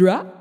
Drop.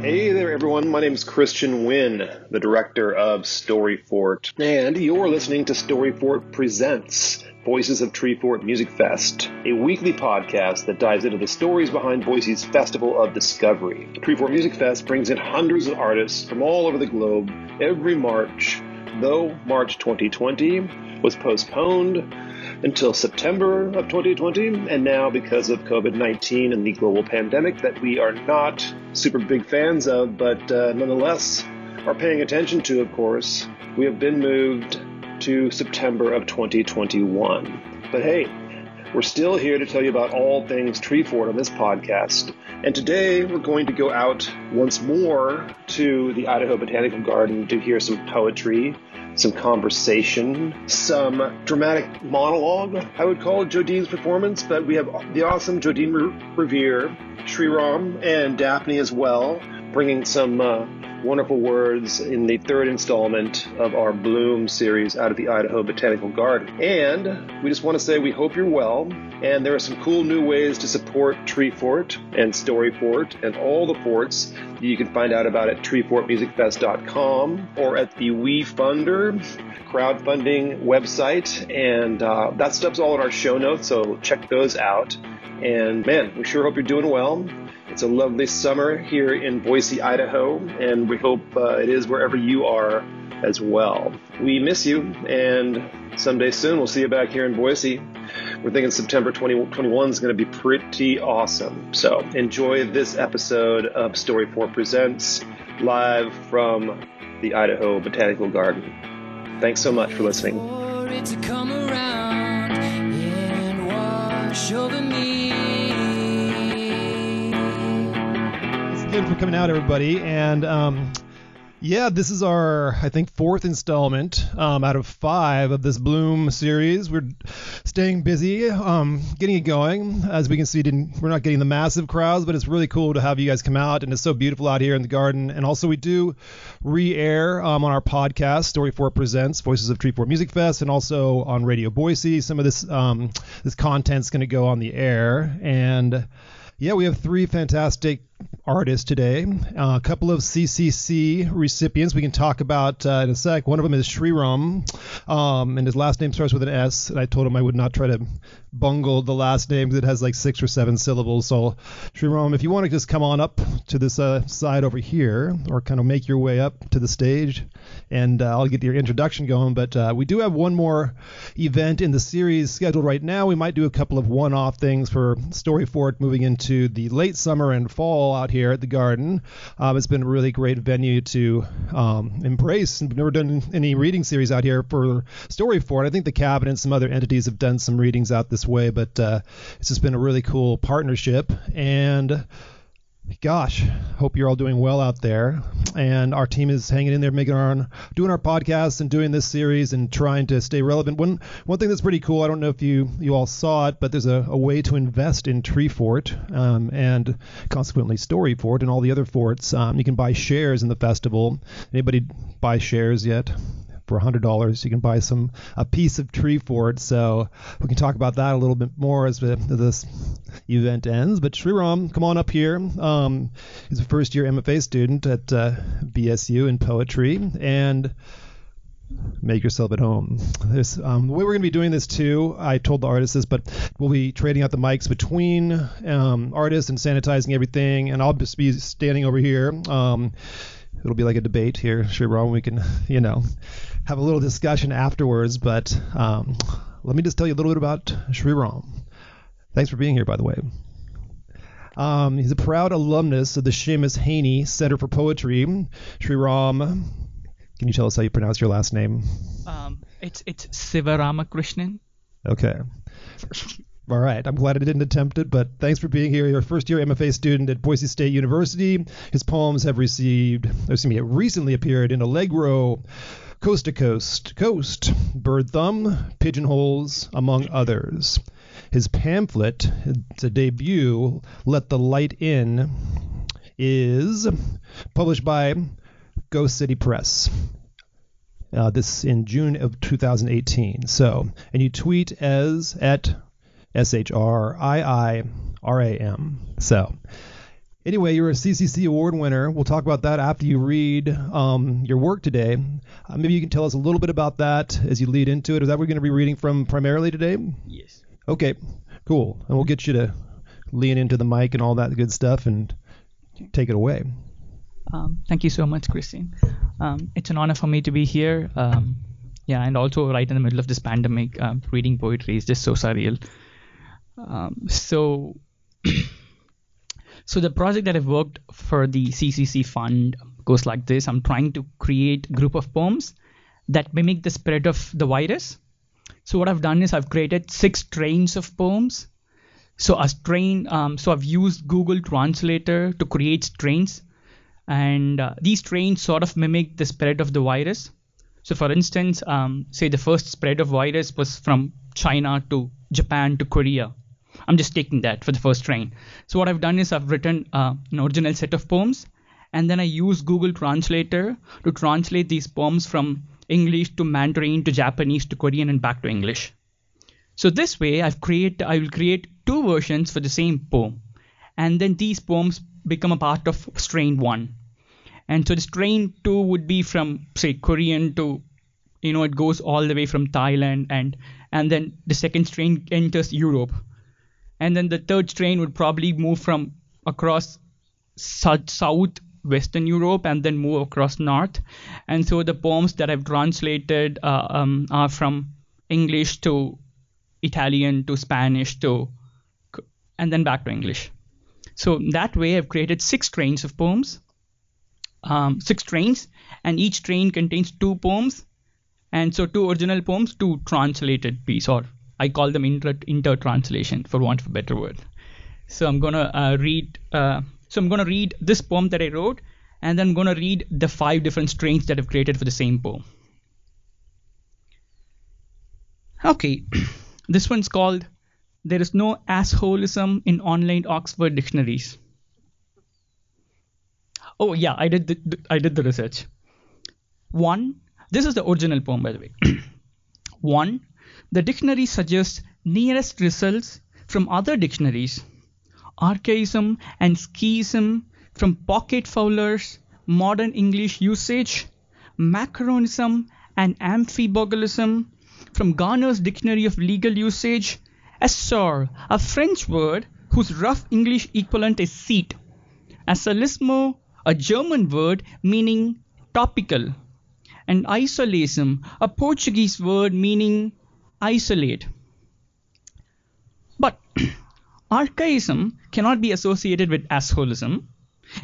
Hey there, everyone. My name is Christian Wynn, the director of Storyfort, and you're listening to Storyfort Presents Voices of Treefort Music Fest, a weekly podcast that dives into the stories behind Boise's Festival of Discovery. Treefort Music Fest brings in hundreds of artists from all over the globe every March, though March 2020 was postponed until September of 2020, and now because of COVID 19 and the global pandemic that we are not super big fans of, but uh, nonetheless are paying attention to, of course, we have been moved to September of 2021. But hey, we're still here to tell you about all things Treefort on this podcast. And today we're going to go out once more to the Idaho Botanical Garden to hear some poetry, some conversation, some dramatic monologue, I would call it Jodine's performance. But we have the awesome Jodine Revere, Ram, and Daphne as well, bringing some uh, wonderful words in the third installment of our Bloom series out of the Idaho Botanical Garden. And we just want to say we hope you're well. And there are some cool new ways to support Treefort and Storyfort and all the forts you can find out about at treefortmusicfest.com or at the WeFunder crowdfunding website. And uh, that stuff's all in our show notes, so check those out. And man, we sure hope you're doing well. It's a lovely summer here in Boise, Idaho, and we hope uh, it is wherever you are as well. We miss you, and someday soon we'll see you back here in Boise. We're thinking September 2021 is going to be pretty awesome. So enjoy this episode of Storyfort Presents live from the Idaho Botanical Garden. Thanks so much for listening. Good for coming out, everybody. And um, yeah, this is our, I think, fourth installment um, out of five of this Bloom series. We're staying busy, um, getting it going. As we can see, we're not getting the massive crowds, but it's really cool to have you guys come out, and it's so beautiful out here in the garden. And also, we do re-air um, on our podcast, Storyfort Presents Voices of Treefort Music Fest, and also on Radio Boise. Some of this um, this content's going to go on the air, and yeah, we have three fantastic artists today. Uh, a couple of CCC recipients we can talk about uh, in a sec. One of them is Sriram, um, and his last name starts with an S. And I told him I would not try to bungle the last name because it has like six or seven syllables. So, Sriram, if you want to just come on up to this uh, side over here, or kind of make your way up to the stage, and uh, I'll get your introduction going. But uh, we do have one more event in the series scheduled right now. We might do a couple of one-off things for Storyfort moving into the late summer and fall out here at the Garden. Um, it's been a really great venue to um, embrace. We've never done any reading series out here for Storyfort. I think the Cabinet and some other entities have done some readings out this way, but uh, it's just been a really cool partnership. And gosh, hope you're all doing well out there. And our team is hanging in there, making our doing our podcasts and doing this series and trying to stay relevant. One one thing that's pretty cool. I don't know if you you all saw it, but there's a, a way to invest in Treefort um, and consequently Storyfort and all the other forts. Um, you can buy shares in the festival. Anybody buy shares yet? For $100 you can buy some a piece of Treefort so we can talk about that a little bit more as, this event ends but Sriram come on up here um, he's a first year MFA student at uh, BSU in poetry and make yourself at home. This, um, the way we're going to be doing this too, I told the artists this, but we'll be trading out the mics between um, artists and sanitizing everything, and I'll just be standing over here. Um, it'll be like a debate here, Sriram. We can, you know, have a little discussion afterwards. But um, let me just tell you a little bit about Sri Ram. Thanks for being here, by the way. Um, he's a proud alumnus of the Seamus Heaney Center for Poetry. Sri Ram, can you tell us how you pronounce your last name? Um, it's it's Sivaramakrishnan. Okay. All right. I'm glad I didn't attempt it, but thanks for being here. You're a first year MFA student at Boise State University. His poems have received, excuse me, recently appeared in Allegro, Coast to Coast, Coast, Bird Thumb, Pigeonholes, among others. His pamphlet, a debut, Let the Light In, is published by Ghost City Press. Uh, this in June of 2018. So, and you tweet as at S H R I I R A M. So, anyway, you're a CCC award winner. We'll talk about that after you read um, your work today. Uh, maybe you can tell us a little bit about that as you lead into it. Is that what we're going to be reading from primarily today? Yes. Okay, cool. And we'll get you to lean into the mic and all that good stuff and take it away. Um, thank you so much, Christine. Um, it's an honor for me to be here. Um, yeah, and also right in the middle of this pandemic, um, reading poetry is just so surreal. Um, so, so the project that I've worked for the CCC fund goes like this: I'm trying to create a group of poems that mimic the spread of the virus. So what I've done is I've created six strains of poems. So a strain, um, so I've used Google Translator to create strains and uh, these strains sort of mimic the spread of the virus. So, for instance, um, say the first spread of virus was from China to Japan to Korea. I'm just taking that for the first strain. So, what I've done is I've written uh, an original set of poems, and then I use Google Translator to translate these poems from English to Mandarin to Japanese to Korean and back to English. So this way, I've create I will create two versions for the same poem, and then these poems become a part of strain one. And so the strain two would be from say Korean to you know it goes all the way from Thailand and and then the second strain enters Europe. And then the third train would probably move from across south, south Western Europe and then move across north. And so the poems that I've translated uh, um, are from English to Italian to Spanish to and then back to English. So that way, I've created six trains of poems, um, six trains, and each train contains two poems, and so two original poems, two translated pieces, or I call them inter, inter-translation, for want of a better word. So I'm gonna uh, read. Uh, so I'm gonna read this poem that I wrote, and then I'm gonna read the five different strains that I've created for the same poem. Okay, this one's called there is no assholism in online Oxford dictionaries. Oh yeah, I did the, I did the research. One, this is the original poem by the way. One, the dictionary suggests nearest results from other dictionaries. Archaism and schism from pocket fowlers, modern English usage, macaronism and amphibologism from Garner's Dictionary of Legal Usage, Essor, a French word whose rough English equivalent is seat. Asolismo, a German word meaning topical. And isolism, a Portuguese word meaning isolate. But archaism cannot be associated with assholism.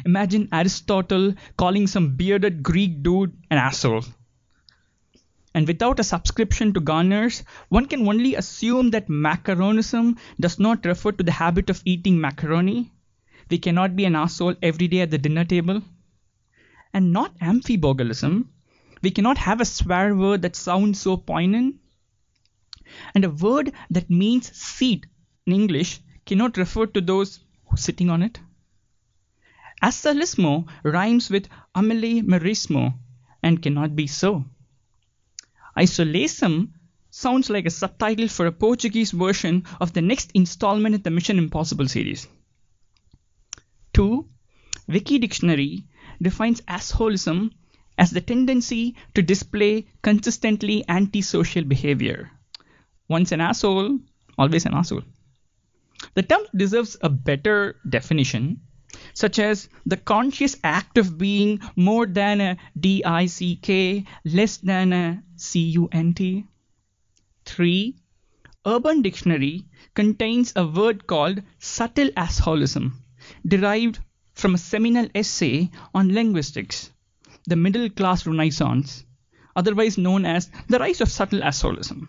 Imagine Aristotle calling some bearded Greek dude an asshole. And without a subscription to Garner's, one can only assume that macaronism does not refer to the habit of eating macaroni. We cannot be an asshole every day at the dinner table. And not amphibologism. We cannot have a swear word that sounds so poignant. And a word that means seat in English cannot refer to those sitting on it. Asolismo rhymes with merismo and cannot be so. Isolism sounds like a subtitle for a Portuguese version of the next installment in the Mission Impossible series. 2. Wiktionary defines assholism as the tendency to display consistently antisocial behavior. Once an asshole, always an asshole. The term deserves a better definition, such as the conscious act of being more than a D-I-C-K, less than a C-U-N-T. 3. Urban Dictionary contains a word called subtle assholism, derived from a seminal essay on linguistics, the middle class renaissance, otherwise known as the rise of subtle assholism.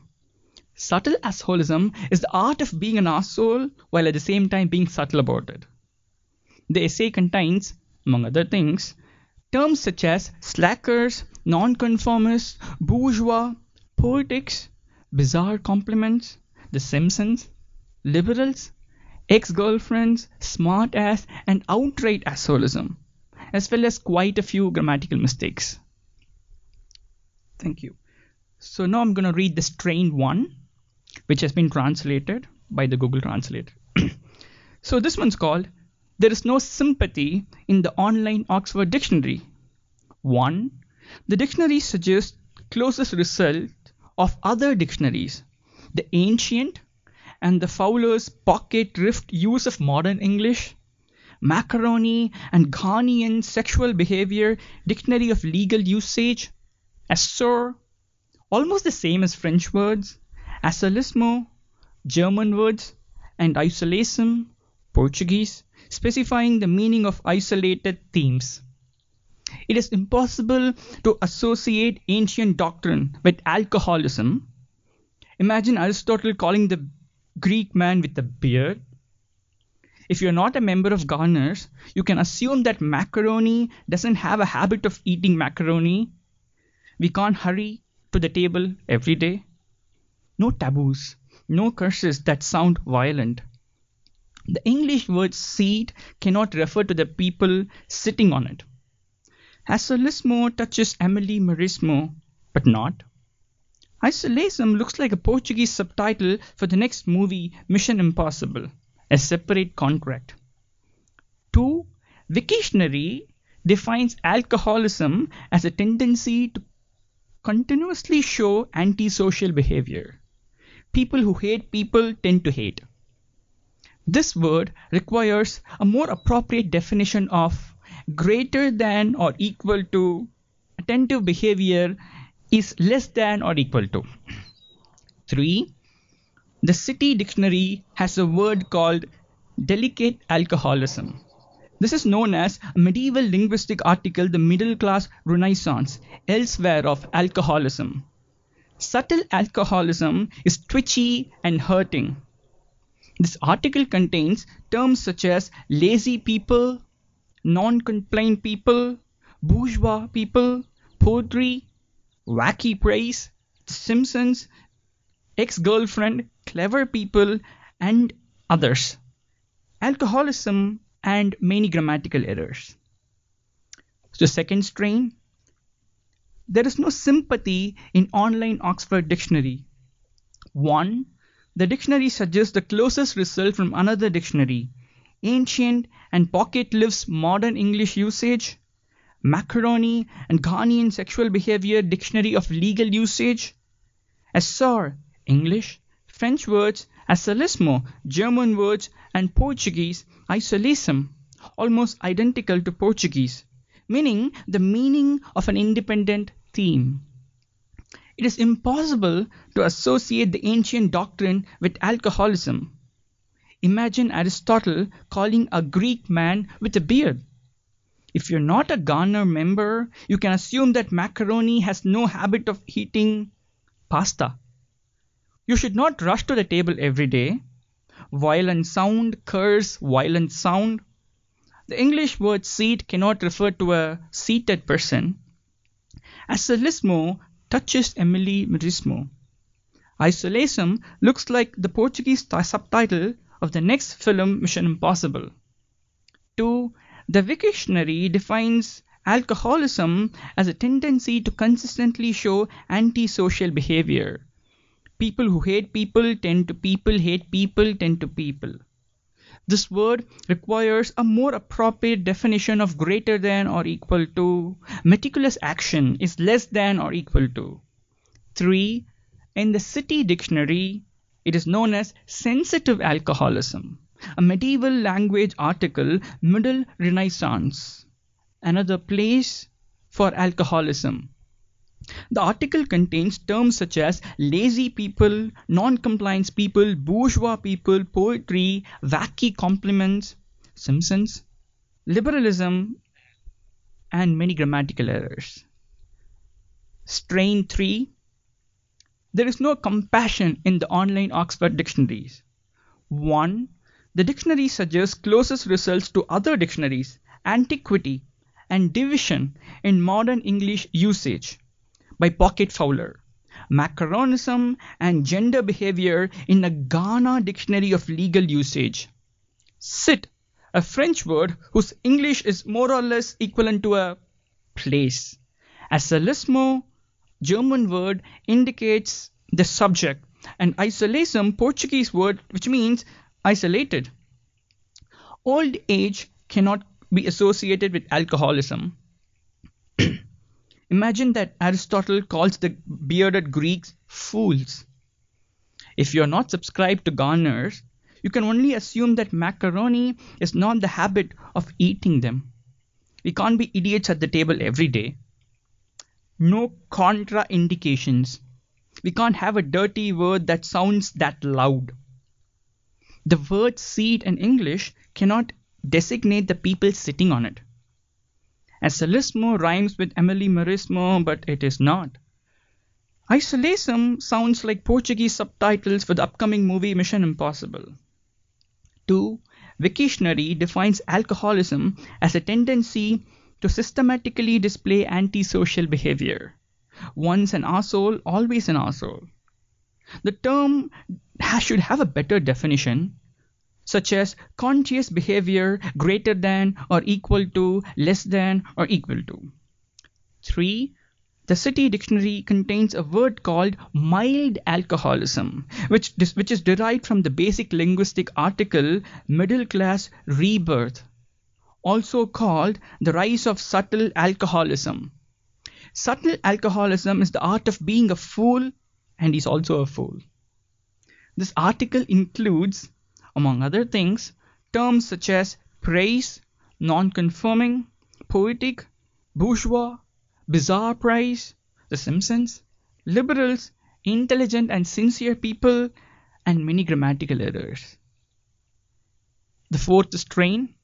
Subtle assholism is the art of being an asshole while at the same time being subtle about it. The essay contains, among other things, terms such as slackers, nonconformists, bourgeois, politics, bizarre compliments, The Simpsons, liberals, ex-girlfriends, smart ass, and outright assholism, as well as quite a few grammatical mistakes. Thank you. So now I'm going to read the strain one, which has been translated by the Google Translator. so this one's called There is no sympathy in the online Oxford Dictionary. 1. The dictionary suggests closest result of other dictionaries. The ancient and the Fowler's pocket rift use of modern English, macaroni and Ghanaian sexual behavior dictionary of legal usage, assur, almost the same as French words, asolismo, German words, and isolation, Portuguese, specifying the meaning of isolated themes. It is impossible to associate ancient doctrine with alcoholism. Imagine Aristotle calling the Greek man with a beard. If you're not a member of Garners, you can assume that macaroni doesn't have a habit of eating macaroni. We can't hurry to the table every day. No taboos, no curses that sound violent. The English word seat cannot refer to the people sitting on it. Asolismo touches Emily Marismo, but not. Isolation looks like a Portuguese subtitle for the next movie, Mission Impossible, a separate contract. 2. Wiktionary defines alcoholism as a tendency to continuously show antisocial behavior. People who hate people tend to hate. This word requires a more appropriate definition of greater than or equal to attentive behavior is less than or equal to. 3. The City Dictionary has a word called delicate alcoholism. This is known as a medieval linguistic article, the middle class renaissance, elsewhere of alcoholism. Subtle alcoholism is twitchy and hurting. This article contains terms such as lazy people, non compliant people, bourgeois people, poetry, wacky praise, Simpsons, ex girlfriend, clever people, and others. Alcoholism and many grammatical errors. So, second strain there is no sympathy in online Oxford Dictionary. 1. The dictionary suggests the closest result from another dictionary, ancient and pocket lives modern English usage, macaroni and Ghanaian sexual behavior dictionary of legal usage, assur English, French words, asolismo German words, and Portuguese isolation, almost identical to Portuguese, meaning the meaning of an independent theme. It is impossible to associate the ancient doctrine with alcoholism. Imagine Aristotle calling a Greek man with a beard. If you're not a Garner member, you can assume that macaroni has no habit of eating pasta. You should not rush to the table every day. Violent sound, curse, violent sound. The English word seat cannot refer to a seated person. as Asolismo touches Emily Marismo. Isolation looks like the Portuguese subtitle of the next film Mission Impossible. 2. The Wiktionary defines alcoholism as a tendency to consistently show antisocial behavior. People who hate people tend to people hate people tend to people. This word requires a more appropriate definition of greater than or equal to. Meticulous action is less than or equal to. 3. In the City Dictionary, it is known as sensitive alcoholism, a medieval language article, Middle Renaissance. Another place for alcoholism. The article contains terms such as lazy people, non-compliance people, bourgeois people, poetry, wacky compliments, Simpsons, liberalism, and many grammatical errors. Strain 3. There is no compassion in the online Oxford dictionaries. 1. The dictionary suggests closest results to other dictionaries, antiquity, and division in modern English usage by Pocket Fowler. Macaronism and gender behavior in a Ghana dictionary of legal usage. Sit, a French word whose English is more or less equivalent to a place. Asolismo, German word indicates the subject, and isolation, Portuguese word which means isolated. Old age cannot be associated with alcoholism. Imagine that Aristotle calls the bearded Greeks fools. If you're not subscribed to Garner's, you can only assume that macaroni is not the habit of eating them. We can't be idiots at the table every day. No contraindications. We can't have a dirty word that sounds that loud. The word seat in English cannot designate the people sitting on it. Asterismo rhymes with emilemerismo, but it is not. Isolation sounds like Portuguese subtitles for the upcoming movie Mission Impossible. 2. Wiktionary defines alcoholism as a tendency to systematically display antisocial behavior. Once an asshole, always an asshole. The term should have a better definition such as conscious behavior greater than or equal to, less than or equal to. 3. The City Dictionary contains a word called mild alcoholism, which, which is derived from the basic linguistic article middle class rebirth, also called the rise of subtle alcoholism. Subtle alcoholism is the art of being a fool, and he's also a fool. This article includes among other things, terms such as praise, non-conforming, poetic, bourgeois, bizarre praise, The Simpsons, liberals, intelligent and sincere people, and many grammatical errors. The fourth strain,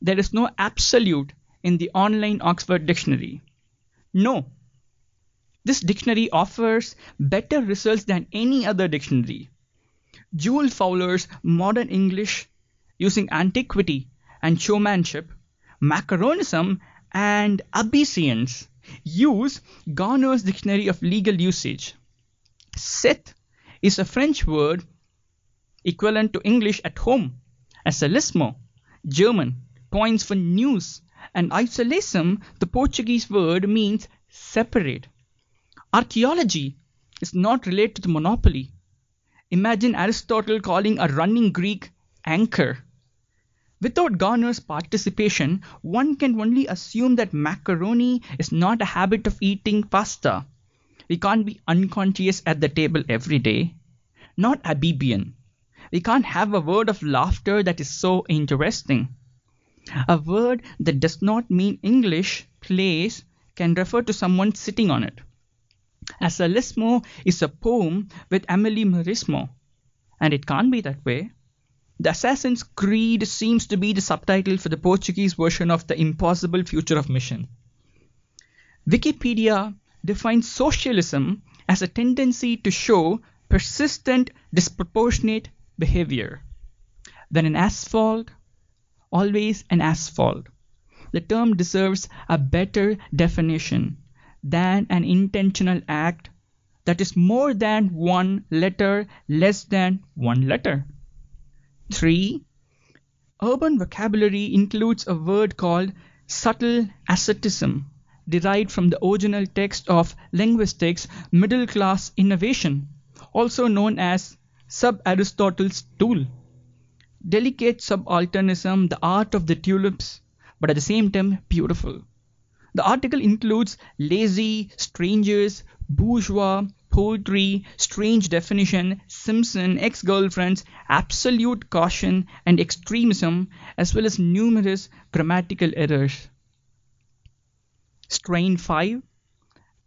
there is no absolute in the online Oxford Dictionary. No. This dictionary offers better results than any other dictionary. Jules Fowler's Modern English using antiquity and showmanship, macaronism, and abyssinians use Garner's Dictionary of Legal Usage. Sit is a French word equivalent to English at home, asterismo, German, points for news, and isolation, the Portuguese word means separate. Archaeology is not related to the monopoly. Imagine Aristotle calling a running Greek anchor. Without Garner's participation, one can only assume that macaroni is not a habit of eating pasta. We can't be unconscious at the table every day. Not Abibian. We can't have a word of laughter that is so interesting. A word that does not mean English, place, can refer to someone sitting on it. Asterismo is a poem with emilemerismo, and it can't be that way. The Assassin's Creed seems to be the subtitle for the Portuguese version of The Impossible Future of Mission. Wikipedia defines socialism as a tendency to show persistent disproportionate behavior. Then an asphalt, always an asphalt. The term deserves a better definition than an intentional act that is more than one letter less than one letter. 3. Urban vocabulary includes a word called subtle asceticism, derived from the original text of linguistics middle class innovation, also known as sub Aristotle's tool. Delicate subalternism, the art of the tulips, but at the same time beautiful. The article includes lazy, strangers, bourgeois, poetry, strange definition, Simpson, ex-girlfriends, absolute caution, and extremism, as well as numerous grammatical errors. Strain 5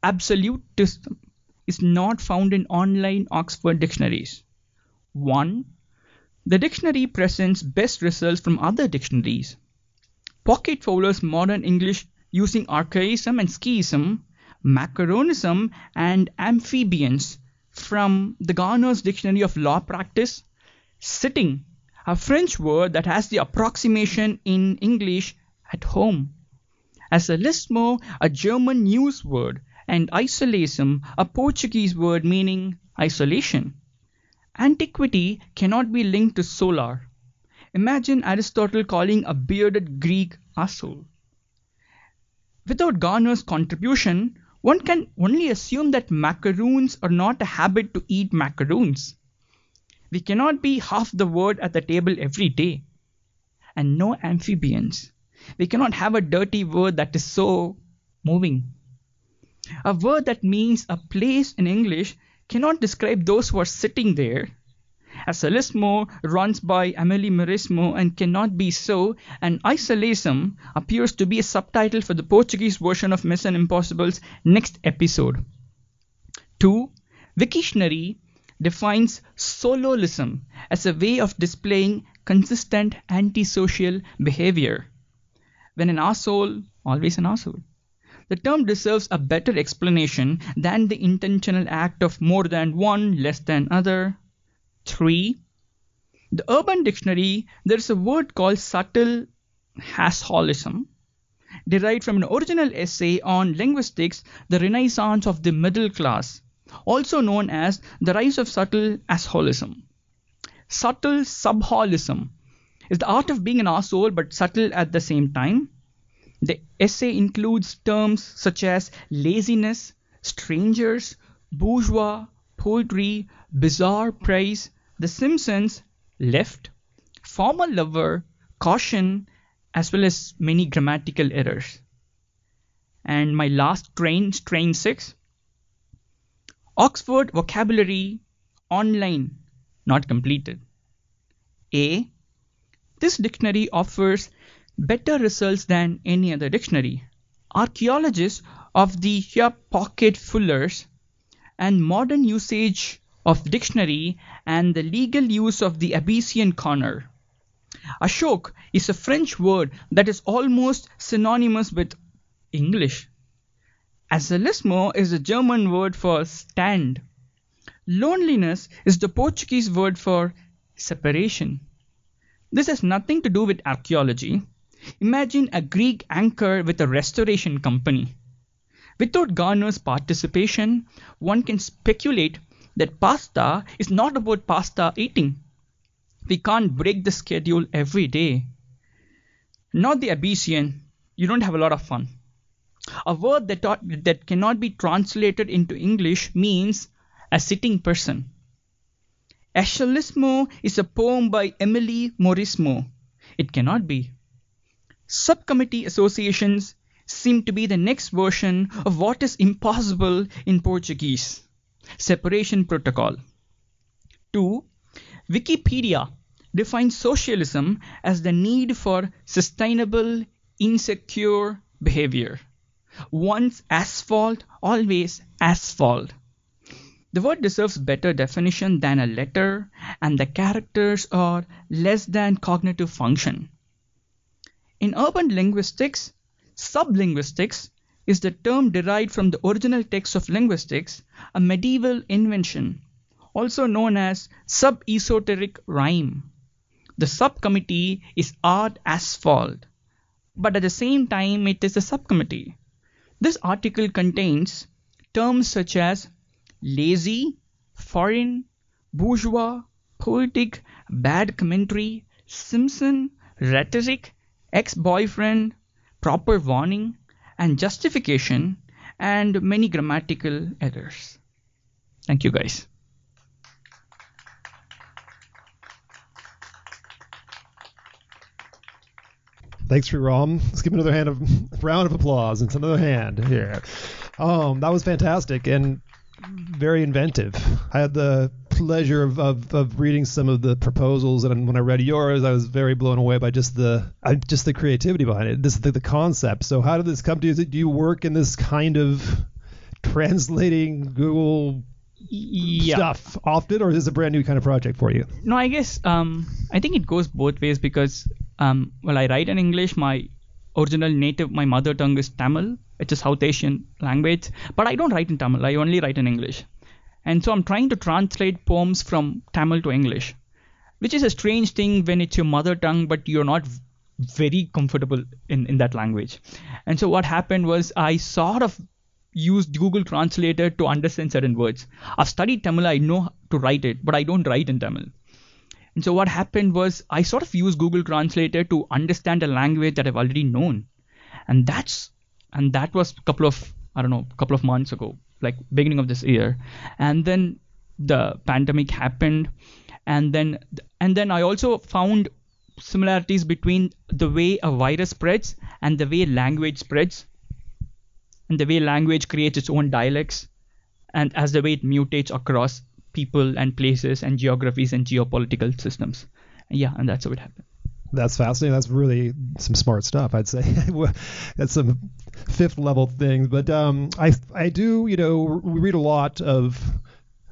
Absolutism is not found in online Oxford dictionaries. 1. The dictionary presents best results from other dictionaries. Pocket Fowler's Modern English using archaism and schism, macaronism, and amphibians from the Garner's Dictionary of Law Practice, sitting, a French word that has the approximation in English at home. As a Lismo, a German news word, and isolation, a Portuguese word meaning isolation. Antiquity cannot be linked to solar. Imagine Aristotle calling a bearded Greek asshole. Without Garner's contribution, one can only assume that macaroons are not a habit to eat macaroons. We cannot be half the word at the table every day. And no amphibians. We cannot have a dirty word that is so moving. A word that means a place in English cannot describe those who are sitting there. Asalesmo runs by Amélie Mauresmo and cannot be so, and isolation appears to be a subtitle for the Portuguese version of Mission Impossible's next episode. 2. Wiktionary defines sololism as a way of displaying consistent antisocial behavior. When an asshole, always an asshole. The term deserves a better explanation than the intentional act of more than one less than other. 3. The Urban Dictionary, there is a word called subtle assholism, derived from an original essay on linguistics, the renaissance of the middle class, also known as the rise of subtle assholism. Subtle subholism is the art of being an asshole but subtle at the same time. The essay includes terms such as laziness, strangers, bourgeois, poetry, bizarre praise, The Simpsons, left, former lover, caution, as well as many grammatical errors. And my last train, train 6, Oxford vocabulary online, not completed. A. This dictionary offers better results than any other dictionary. Archaeologists of the pocket fullers and modern usage of dictionary and the legal use of the Abyssinian corner. Ashok is a French word that is almost synonymous with English. Azelismo is a German word for stand. Loneliness is the Portuguese word for separation. This has nothing to do with archaeology. Imagine a Greek anchor with a restoration company. Without Garner's participation, one can speculate that pasta is not about pasta eating. We can't break the schedule every day. Not the Abyssinian, you don't have a lot of fun. A word that, that cannot be translated into English means a sitting person. Aeschylismo is a poem by Emily Mauresmo. It cannot be. Subcommittee associations seem to be the next version of what is impossible in Portuguese. Separation protocol. 2. Wikipedia defines socialism as the need for sustainable, insecure behavior. Once asphalt, always asphalt. The word deserves better definition than a letter, and the characters are less than cognitive function. In urban linguistics, sublinguistics is the term derived from the original text of linguistics, a medieval invention, also known as sub-esoteric rhyme. The subcommittee is art asphalt, but at the same time it is a subcommittee. This article contains terms such as lazy, foreign, bourgeois, poetic, bad commentary, Simpson, rhetoric, ex-boyfriend, proper warning, and justification, and many grammatical errors. Thank you guys. Thanks, for Ram. Let's give another hand of round of applause It's another hand here. Um, that was fantastic and very inventive. I had the pleasure of, of, of reading some of the proposals, and when I read yours, I was very blown away by just the just the creativity behind it. This the, the concept. So, how did this come to you? Do you work in this kind of translating Google yeah. stuff often, or is this a brand new kind of project for you? No, I guess um, I think it goes both ways because um, well, I write in English. My original native, my mother tongue is Tamil. It's a South Asian language, but I don't write in Tamil. I only write in English. And so I'm trying to translate poems from Tamil to English, which is a strange thing when it's your mother tongue, but you're not very comfortable in, in that language. And so what happened was I sort of used Google Translator to understand certain words. I've studied Tamil, I know to write it, but I don't write in Tamil. And so what happened was I sort of used Google Translator to understand a language that I've already known. And that's and that was a couple of I don't know, a couple of months ago, like beginning of this year, and then the pandemic happened, and then and then I also found similarities between the way a virus spreads and the way language spreads, and the way language creates its own dialects, and as the way it mutates across people and places and geographies and geopolitical systems. Yeah, and that's how it happened. That's fascinating. That's really some smart stuff, I'd say. That's some fifth level things. But um, I I do, you know, we read a lot of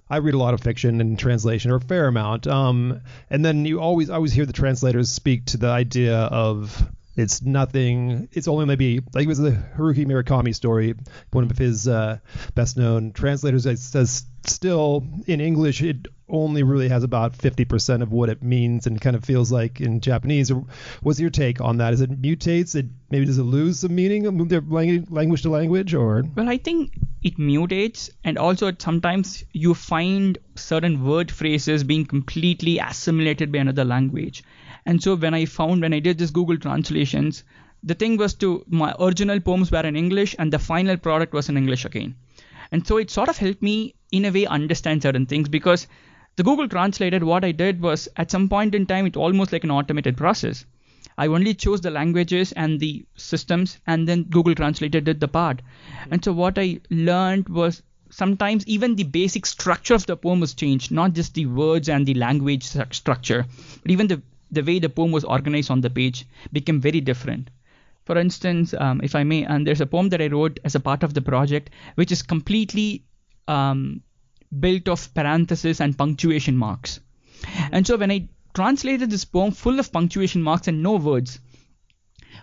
I read a lot of fiction and translation, or a fair amount. Um, and then you always always hear the translators speak to the idea of it's nothing. It's only maybe like it was the Haruki Murakami story, one of his uh, best known translators. It says still in English it only really has about 50% of what it means and kind of feels like in Japanese. What's your take on that? Is it mutates? It maybe does it lose some meaning language to language or? Well, I think it mutates and also sometimes you find certain word phrases being completely assimilated by another language. And so when I found when I did this Google translations, the thing was to my original poems were in English and the final product was in English again. And so it sort of helped me in a way understand certain things because the Google translated what I did was at some point in time it almost like an automated process. I only chose the languages and the systems and then Google translated did the part. And so what I learned was sometimes even the basic structure of the poem was changed, not just the words and the language structure, but even the the way the poem was organized on the page became very different. For instance, um, if I may, and there's a poem that I wrote as a part of the project, which is completely um, built of parentheses and punctuation marks. Mm-hmm. And so when I translated this poem full of punctuation marks and no words,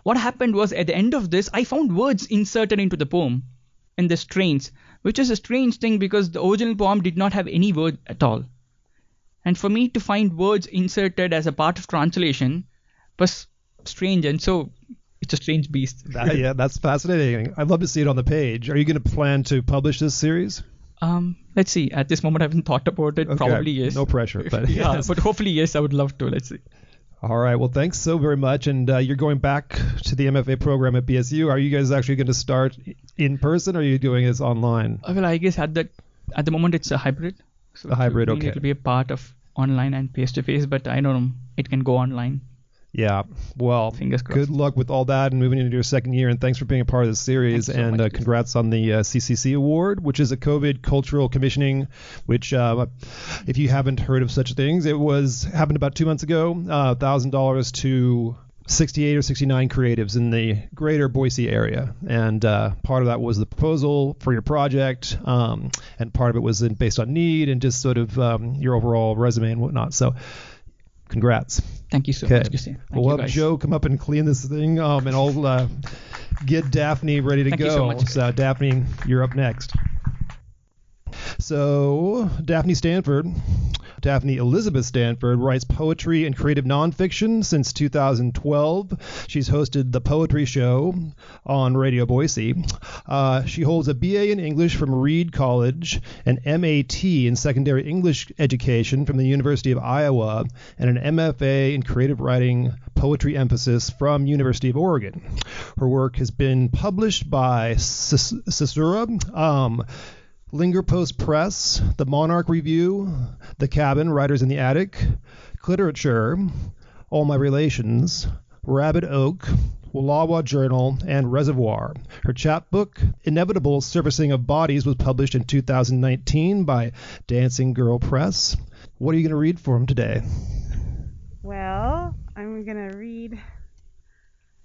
what happened was at the end of this, I found words inserted into the poem in the strains, which is a strange thing because the original poem did not have any word at all. And for me to find words inserted as a part of translation was strange, and so it's a strange beast. that, yeah, that's fascinating. I'd love to see it on the page. Are you going to plan to publish this series? Um, let's see. At this moment, I haven't thought about it. Okay. Probably yes. No pressure, but yeah, yes. but hopefully yes. I would love to. Let's see. All right. Well, thanks so very much. And uh, you're going back to the MFA program at BSU. Are you guys actually going to start in person, or are you doing this online? Uh, well, I guess at the at the moment it's a hybrid. So a hybrid. Okay. It'll be a part of online and face to face, but I don't know. It can go online. Yeah. Well, Fingers crossed. good luck with all that and moving into your second year. And thanks for being a part of the series. So and uh, congrats on the uh, CCC Award, which is a COVID cultural commissioning. Which, uh, if you haven't heard of such things, it was happened about two months ago. Uh, thousand dollars to 68 or 69 creatives in the greater Boise area. And uh, part of that was the proposal for your project, um, and part of it was based on need and just sort of um, your overall resume and whatnot. So congrats. Thank you so okay. much, Christine. Thank we'll have guys. Joe come up and clean this thing, um, and I'll uh, get Daphne ready to Thank go. You so, much, so, Daphne, you're up next. So, Daphne Stanford Daphne Elizabeth Stanford writes poetry and creative nonfiction since 2012. She's hosted The Poetry Show on Radio Boise. Uh, she holds a BA in English from Reed College, an MAT in secondary English education from the University of Iowa, and an MFA in creative writing poetry emphasis from University of Oregon. Her work has been published by Caesura. Um, Linger Post Press, The Monarch Review, The Cabin, Writers in the Attic, Literature, All My Relations, Rabbit Oak, Wallowa Journal, and Reservoir. Her chapbook, Inevitable Surfacing of Bodies, was published in 2019 by Dancing Girl Press. What are you going to read for him today? Well, I'm going to read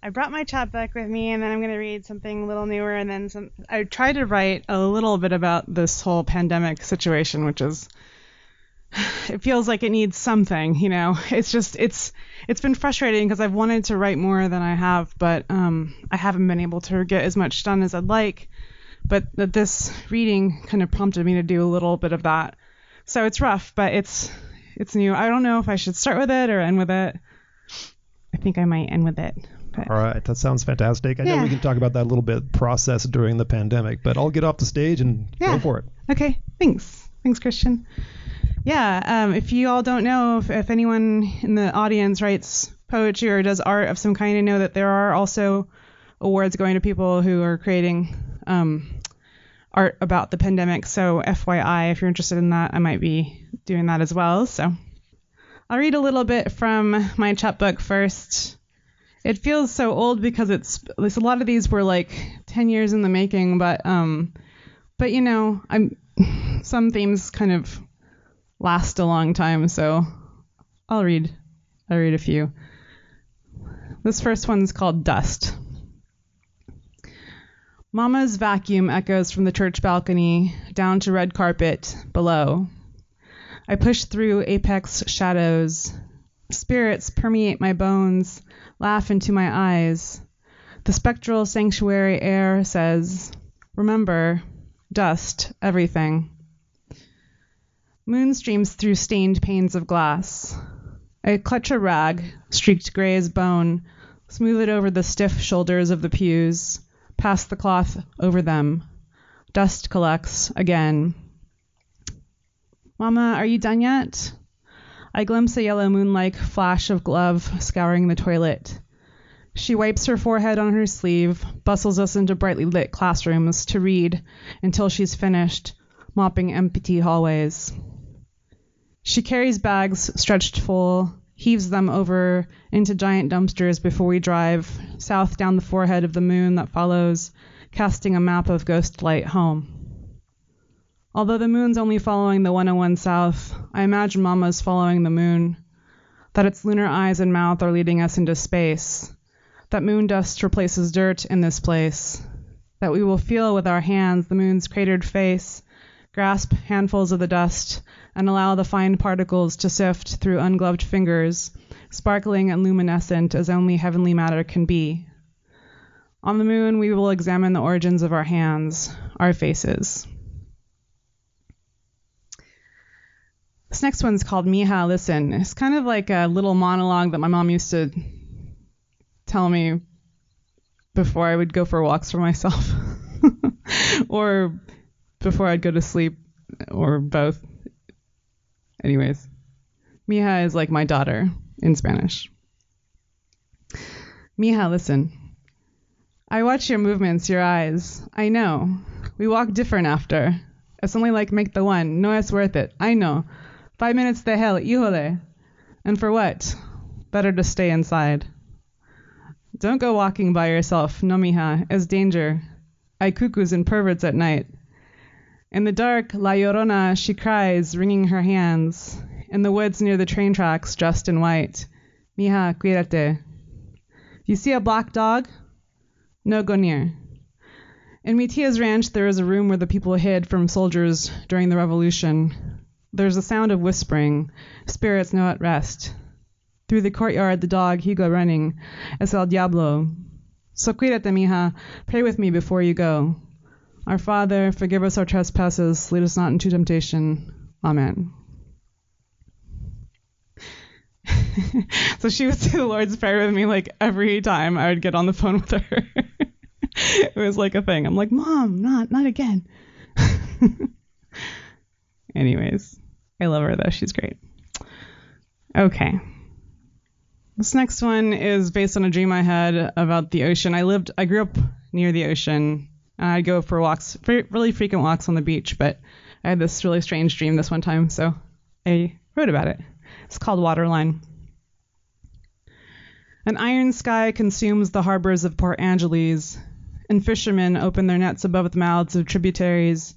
I brought my chapbook with me, and then I'm going to read something a little newer, and then some. I tried to write a little bit about this whole pandemic situation, which is. It feels like it needs something, you know. It's just it's it's been frustrating because I've wanted to write more than I have, but um, I haven't been able to get as much done as I'd like. But this reading kind of prompted me to do a little bit of that. So it's rough, but it's it's new. I don't know if I should start with it or end with it. I think I might end with it. All right, that sounds fantastic. I yeah. know we can talk about that a little bit process during the pandemic, but I'll get off the stage and yeah. go for it. Okay, thanks. Thanks, Christian. Yeah, um, if you all don't know, if, if anyone in the audience writes poetry or does art of some kind, I know that there are also awards going to people who are creating um, art about the pandemic. So, FYI, if you're interested in that, I might be doing that as well. So, I'll read a little bit from my chapbook first. It feels so old because it's, a lot of these were like 10 years in the making, but um, but you know, I'm some themes kind of last a long time, so I'll read I'll read a few. This first one's called Dust. Mama's vacuum echoes from the church balcony down to red carpet below. I push through apex shadows. Spirits permeate my bones, laugh into my eyes. The spectral sanctuary air says, Remember, dust, everything. Moon streams through stained panes of glass. I clutch a rag, streaked gray as bone, smooth it over the stiff shoulders of the pews, pass the cloth over them. Dust collects again. Mama, are you done yet? I glimpse a yellow moonlike flash of glove scouring the toilet. She wipes her forehead on her sleeve, bustles us into brightly lit classrooms to read until she's finished, mopping empty hallways. She carries bags stretched full, heaves them over into giant dumpsters before we drive south down the forehead of the moon that follows, casting a map of ghost light home. Although the moon's only following the 101 south, I imagine Mama's following the moon, that its lunar eyes and mouth are leading us into space, that moon dust replaces dirt in this place, that we will feel with our hands the moon's cratered face, grasp handfuls of the dust, and allow the fine particles to sift through ungloved fingers, sparkling and luminescent as only heavenly matter can be. On the moon, we will examine the origins of our hands, our faces. This next one's called Mija Listen. It's kind of like a little monologue that my mom used to tell me before I would go for walks for myself or before I'd go to sleep or both. Anyways, Mija is like my daughter in Spanish. Mija, listen. I watch your movements, your eyes. I know. We walk different after. It's only like make the one. No, it's worth it. I know. Five minutes to hell, híjole. And for what? Better to stay inside. Don't go walking by yourself, no mija. Danger. I cuckoos and perverts at night. In the dark, La Llorona, she cries, wringing her hands. In the woods near the train tracks, dressed in white. Mija, cuídate. You see a black dog? No go near. In mi tia's ranch, there is a room where the people hid from soldiers during the revolution. There's a sound of whispering. Spirits know at rest. Through the courtyard, the dog, Hugo, running. Es el diablo. So cuídate, mija. Pray with me before you go. Our Father, forgive us our trespasses. Lead us not into temptation. Amen. so she would say the Lord's Prayer with me like every time I would get on the phone with her. it was like a thing. I'm like, Mom, not not again. Anyways, I love her though. She's great. Okay. This next one is based on a dream I had about the ocean. I lived, I grew up near the ocean. And I'd go for walks, really frequent walks on the beach, but I had this really strange dream this one time, so I wrote about it. It's called Waterline. An iron sky consumes the harbors of Port Angeles, and fishermen open their nets above the mouths of tributaries.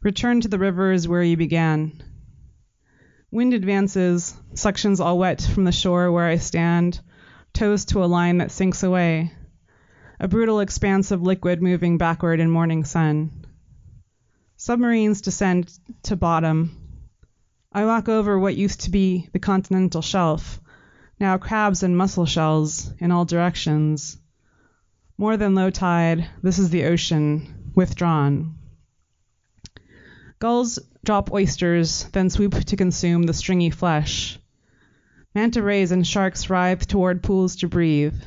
Return to the rivers where you began. Wind advances, suctions all wet from the shore where I stand, toes to a line that sinks away. A brutal expanse of liquid moving backward in morning sun. Submarines descend to bottom. I walk over what used to be the continental shelf, now crabs and mussel shells in all directions. More than low tide, this is the ocean, withdrawn. Gulls drop oysters, then swoop to consume the stringy flesh. Manta rays and sharks writhe toward pools to breathe.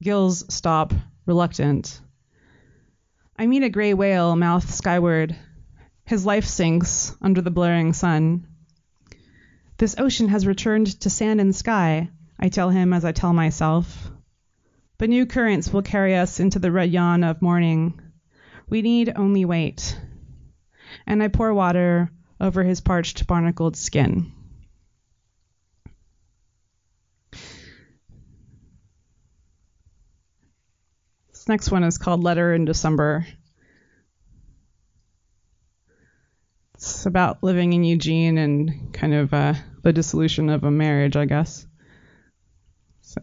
Gills stop, reluctant. I meet a gray whale, mouth skyward. His life sinks under the blaring sun. This ocean has returned to sand and sky, I tell him as I tell myself. But new currents will carry us into the red yawn of morning. We need only wait. And I pour water over his parched, barnacled skin. This next one is called Letter in December. It's about living in Eugene and kind of uh, the dissolution of a marriage, I guess. So,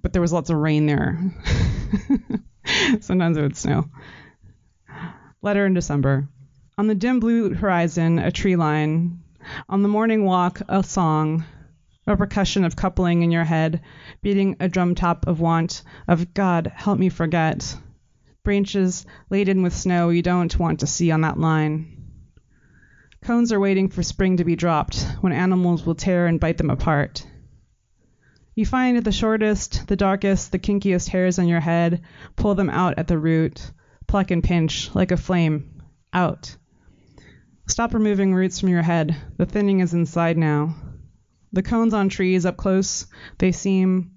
but there was lots of rain there. Sometimes it would snow. Letter in December. On the dim blue horizon, a tree line. On the morning walk, a song. A percussion of coupling in your head, beating a drum top of want, of God, help me forget. Branches laden with snow you don't want to see on that line. Cones are waiting for spring to be dropped, when animals will tear and bite them apart. You find the shortest, the darkest, the kinkiest hairs on your head, pull them out at the root, pluck and pinch, like a flame, out. Stop removing roots from your head. The thinning is inside now. The cones on trees up close, they seem.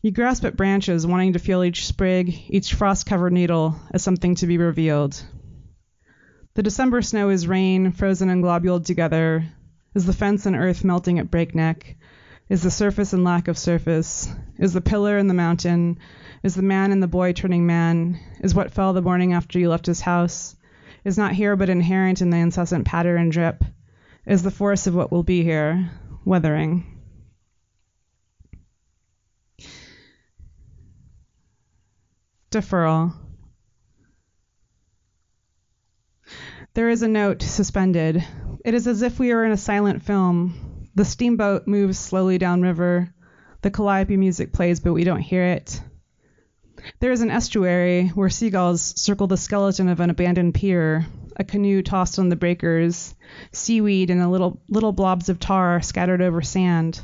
You grasp at branches, wanting to feel each sprig, each frost covered needle, as something to be revealed. The December snow is rain, frozen and globuled together. Is the fence and earth melting at breakneck? Is the surface and lack of surface? Is the pillar and the mountain? Is the man and the boy turning man? Is what fell the morning after you left his house? Is not here but inherent in the incessant patter and drip? Is the force of what will be here, weathering? Deferral. There is a note suspended. It is as if we are in a silent film. The steamboat moves slowly downriver. The calliope music plays, but we don't hear it. There is an estuary where seagulls circle the skeleton of an abandoned pier, a canoe tossed on the breakers, seaweed and little little blobs of tar scattered over sand.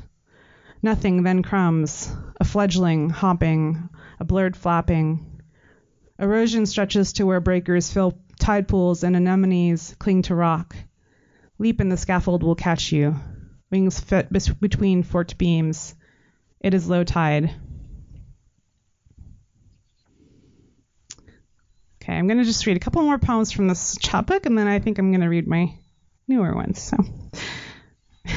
Nothing, then crumbs, a fledgling hopping, a blurred flapping. Erosion stretches to where breakers fill tide pools and anemones cling to rock. Leap and the scaffold will catch you. Wings fit between forked beams. It is low tide. Okay, I'm going to just read a couple more poems from this chapbook, and then I think I'm going to read my newer ones. So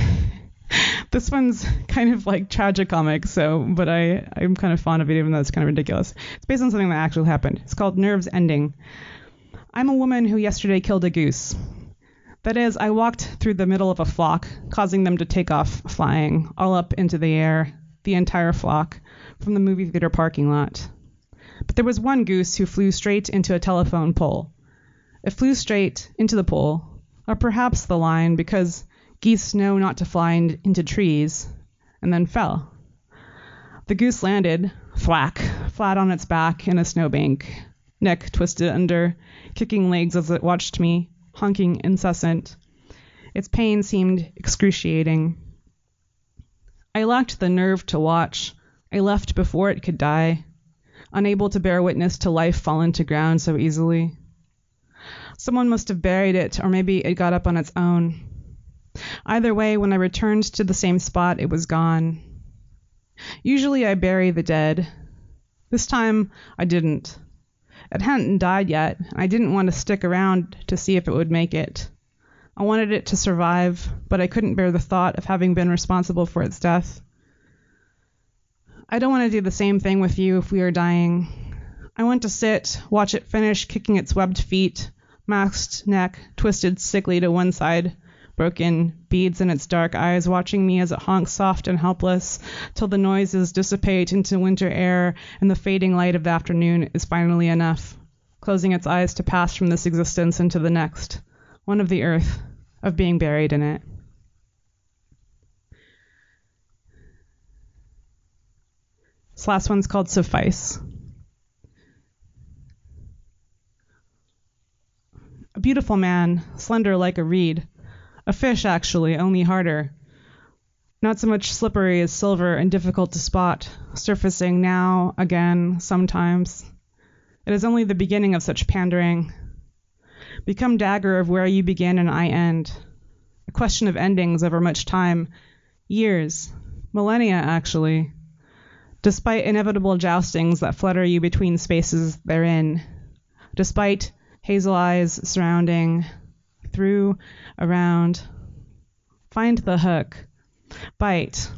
this one's kind of like tragicomic, so but I I'm kind of fond of it, even though it's kind of ridiculous. It's based on something that actually happened. It's called Nerves Ending. I'm a woman who yesterday killed a goose. That is, I walked through the middle of a flock, causing them to take off flying, all up into the air, the entire flock, from the movie theater parking lot. But there was one goose who flew straight into a telephone pole. It flew straight into the pole, or perhaps the line, because geese know not to fly in, into trees, and then fell. The goose landed, thwack, flat on its back in a snowbank, neck twisted under, kicking legs as it watched me, honking incessant. Its pain seemed excruciating. I lacked the nerve to watch. I left before it could die, unable to bear witness to life fallen to ground so easily. Someone must have buried it, or maybe it got up on its own. Either way, when I returned to the same spot, it was gone. Usually I bury the dead. This time I didn't. It hadn't died yet, I didn't want to stick around to see if it would make it. I wanted it to survive, but I couldn't bear the thought of having been responsible for its death. I don't want to do the same thing with you if we are dying. I want to sit, watch it finish kicking its webbed feet, masked neck twisted sickly to one side, broken beads in its dark eyes, watching me as it honks soft and helpless, till the noises dissipate into winter air and the fading light of the afternoon is finally enough, closing its eyes to pass from this existence into the next, one of the earth, of being buried in it. This last one's called Suffice. A beautiful man, slender like a reed. A fish, actually, only harder. Not so much slippery as silver and difficult to spot, surfacing now, again, sometimes. It is only the beginning of such pandering. Become dagger of where you begin and I end. A question of endings over much time. Years. Millennia, actually. Despite inevitable joustings that flutter you between spaces therein. Despite hazel eyes surrounding, through, around. Find the hook. Bite.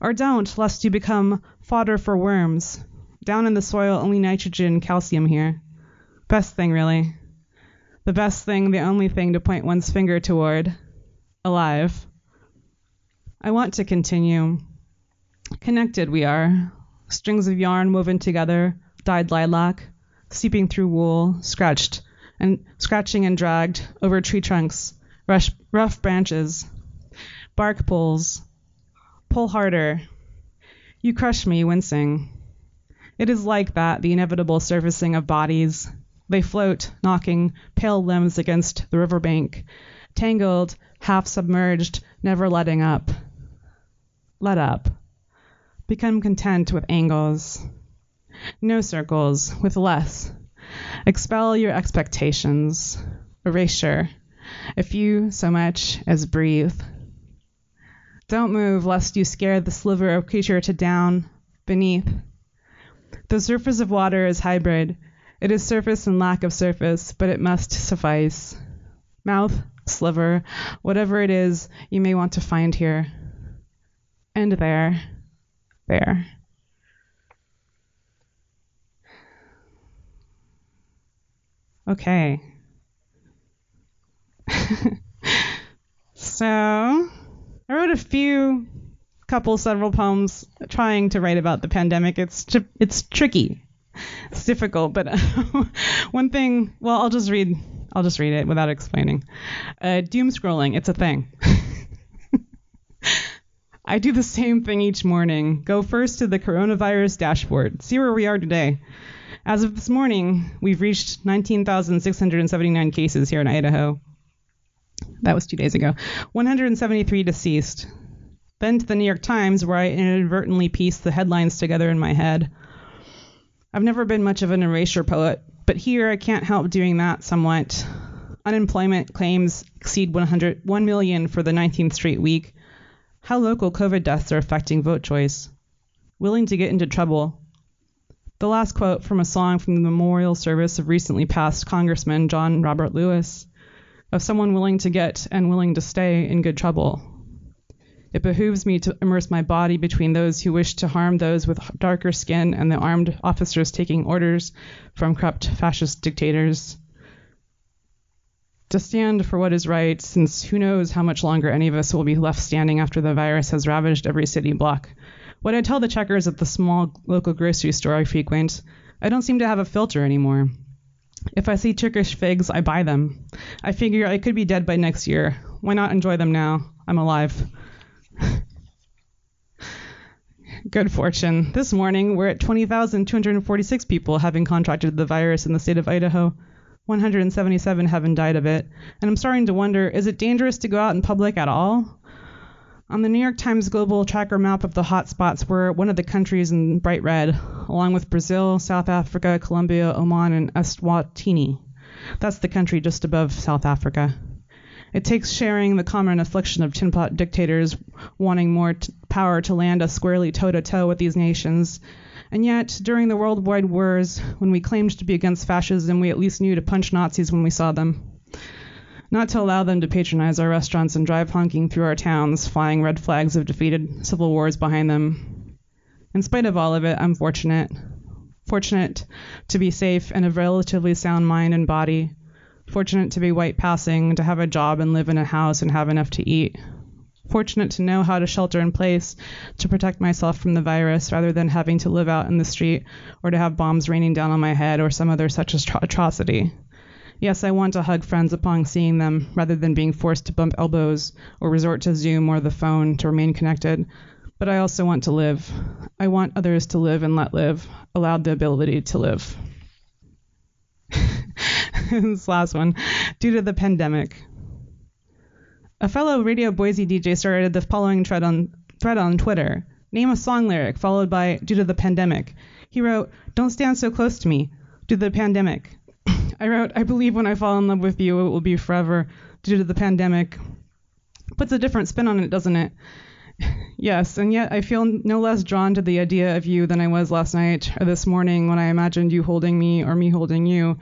Or don't, lest you become fodder for worms. Down in the soil, only nitrogen, calcium here. Best thing, really. The best thing, the only thing to point one's finger toward. Alive. I want to continue. Connected we are. Strings of yarn woven together, dyed lilac, seeping through wool, scratched and scratching and dragged over tree trunks, rush, rough branches, bark pulls. Pull harder. You crush me, wincing. It is like that, the inevitable surfacing of bodies. They float, knocking pale limbs against the river bank, tangled, half submerged, never letting up. Let up. Become content with angles. No circles, with less. Expel your expectations. Erasure. If you so much as breathe. Don't move lest you scare the sliver of creature to down, beneath. The surface of water is hybrid. It is surface and lack of surface, but it must suffice. Mouth, sliver, whatever it is you may want to find here. And there, there. Okay. so, I wrote a few, couple, several poems trying to write about the pandemic. It's it's tricky. It's difficult, but one thing. Well, I'll just read. I'll just read it without explaining. Uh, doom scrolling. It's a thing. I do the same thing each morning. Go first to the coronavirus dashboard. See where we are today. As of this morning, we've reached 19,679 cases here in Idaho. That was two days ago. 173 deceased. Then to the New York Times, where I inadvertently pieced the headlines together in my head. I've never been much of an erasure poet, but here I can't help doing that somewhat. Unemployment claims exceed 100, 1 million for the 19th straight week. How local COVID deaths are affecting vote choice. Willing to get into trouble. The last quote from a song from the memorial service of recently passed Congressman John Robert Lewis of someone willing to get and willing to stay in good trouble. It behooves me to immerse my body between those who wish to harm those with darker skin and the armed officers taking orders from corrupt fascist dictators. To stand for what is right, since who knows how much longer any of us will be left standing after the virus has ravaged every city block what I tell the checkers at the small local grocery store I frequent, I don't seem to have a filter anymore. If I see Turkish figs, I buy them. I figure I could be dead by next year. Why not enjoy them now? I'm alive. Good fortune. This morning, we're at 20,246 people having contracted the virus in the state of Idaho. 177 having died of it. And I'm starting to wonder is it dangerous to go out in public at all? On the New York Times global tracker map of the hotspots, we're one of the countries in bright red, along with Brazil, South Africa, Colombia, Oman, and Eswatini. That's the country just above South Africa. It takes sharing the common affliction of tin pot dictators wanting more t- power to land us squarely toe to toe with these nations. And yet, during the worldwide wars, when we claimed to be against fascism, we at least knew to punch Nazis when we saw them not to allow them to patronize our restaurants and drive honking through our towns, flying red flags of defeated civil wars behind them. In spite of all of it, I'm fortunate. Fortunate to be safe and of relatively sound mind and body. Fortunate to be white passing, to have a job and live in a house and have enough to eat. Fortunate to know how to shelter in place to protect myself from the virus rather than having to live out in the street or to have bombs raining down on my head or some other such atrocity. Yes, I want to hug friends upon seeing them, rather than being forced to bump elbows or resort to Zoom or the phone to remain connected. But I also want to live. I want others to live and let live, allowed the ability to live. this last one, due to the pandemic. A fellow Radio Boise DJ started the following thread on thread on Twitter. Name a song lyric followed by due to the pandemic. He wrote, "Don't stand so close to me. Due to the pandemic. I wrote, I believe when I fall in love with you, it will be forever due to the pandemic. Puts a different spin on it, doesn't it? yes, and yet I feel no less drawn to the idea of you than I was last night or this morning when I imagined you holding me or me holding you.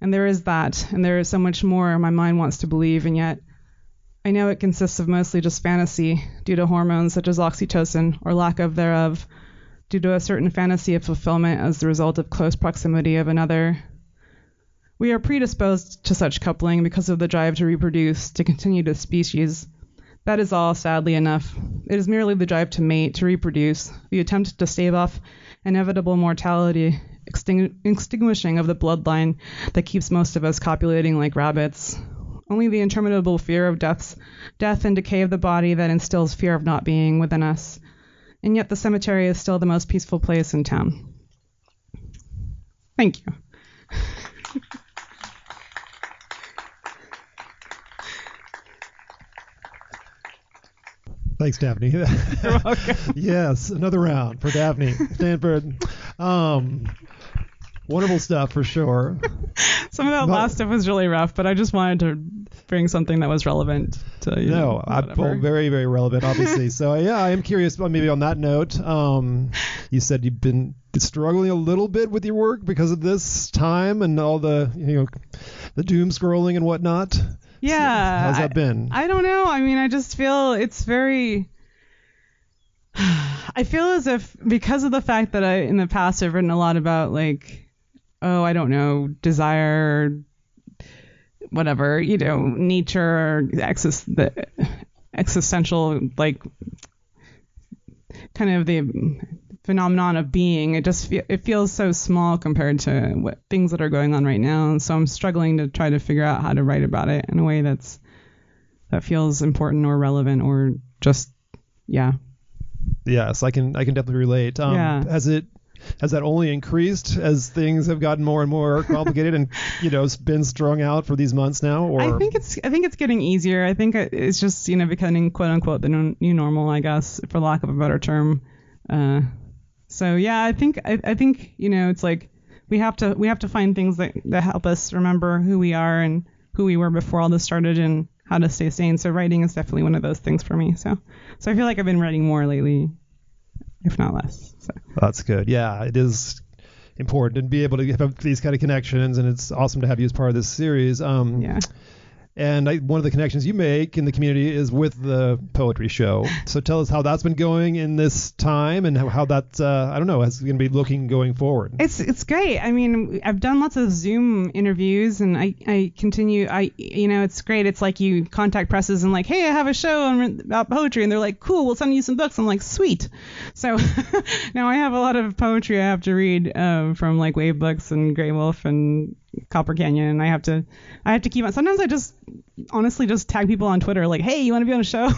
And there is that, and there is so much more my mind wants to believe, and yet I know it consists of mostly just fantasy due to hormones such as oxytocin or lack of thereof, due to a certain fantasy of fulfillment as the result of close proximity of another. We are predisposed to such coupling because of the drive to reproduce, to continue the species. That is all, sadly enough. It is merely the drive to mate, to reproduce, the attempt to stave off inevitable mortality, extingu- extinguishing of the bloodline that keeps most of us copulating like rabbits. Only the interminable fear of death's, death and decay of the body that instills fear of not being within us. And yet the cemetery is still the most peaceful place in town. Thank you. Thanks, Daphne. Yes, another round for Daphne Stanford. Um, wonderful stuff for sure. Some of that But- last stuff was really rough, but I just wanted to bring something that was relevant to you. No, know, I well, very, very relevant, obviously. so yeah, I am curious. But maybe on that note, um, you said you've been struggling a little bit with your work because of this time and all the you know the doom scrolling and whatnot. Yeah. How's I- that been? I don't know. I mean, I just feel it's very. I feel as if because of the fact that I in the past I've written a lot about like, oh, I don't know, desire, whatever, you know, nature, exis- the existential like kind of the phenomenon of being. It just fe- it feels so small compared to what things that are going on right now, so I'm struggling to try to figure out how to write about it in a way that's that feels important or relevant or just yeah. Yes, I can I can definitely relate. Um, Yeah. Has it has that only increased as things have gotten more and more complicated and you know it's been strung out for these months now? Or I think it's I think it's getting easier. I think it's just you know becoming quote unquote the new new normal, I guess, for lack of a better term. Uh, so yeah, I think I, I think you know it's like we have to we have to find things that that help us remember who we are and who we were before all this started and how to stay sane. So writing is definitely one of those things for me. So so I feel like I've been writing more lately, if not less. So That's good. Yeah, it is important and be able to have these kind of connections, and it's awesome to have you as part of this series. Um, yeah. And I, one of the connections you make in the community is with the poetry show. So tell us how that's been going in this time, and how, how that uh, I don't know is going to be looking going forward. It's it's great. I mean, I've done lots of Zoom interviews, and I I continue. I you know, it's great. It's like you contact presses and like, hey, I have a show about poetry, and they're like, cool, we'll send you some books. I'm like, sweet. So now I have a lot of poetry I have to read um, from like Wave Books and Graywolf and Copper Canyon, and I have to I have to keep on. Sometimes I just honestly just tag people on Twitter like, hey, you want to be on a show?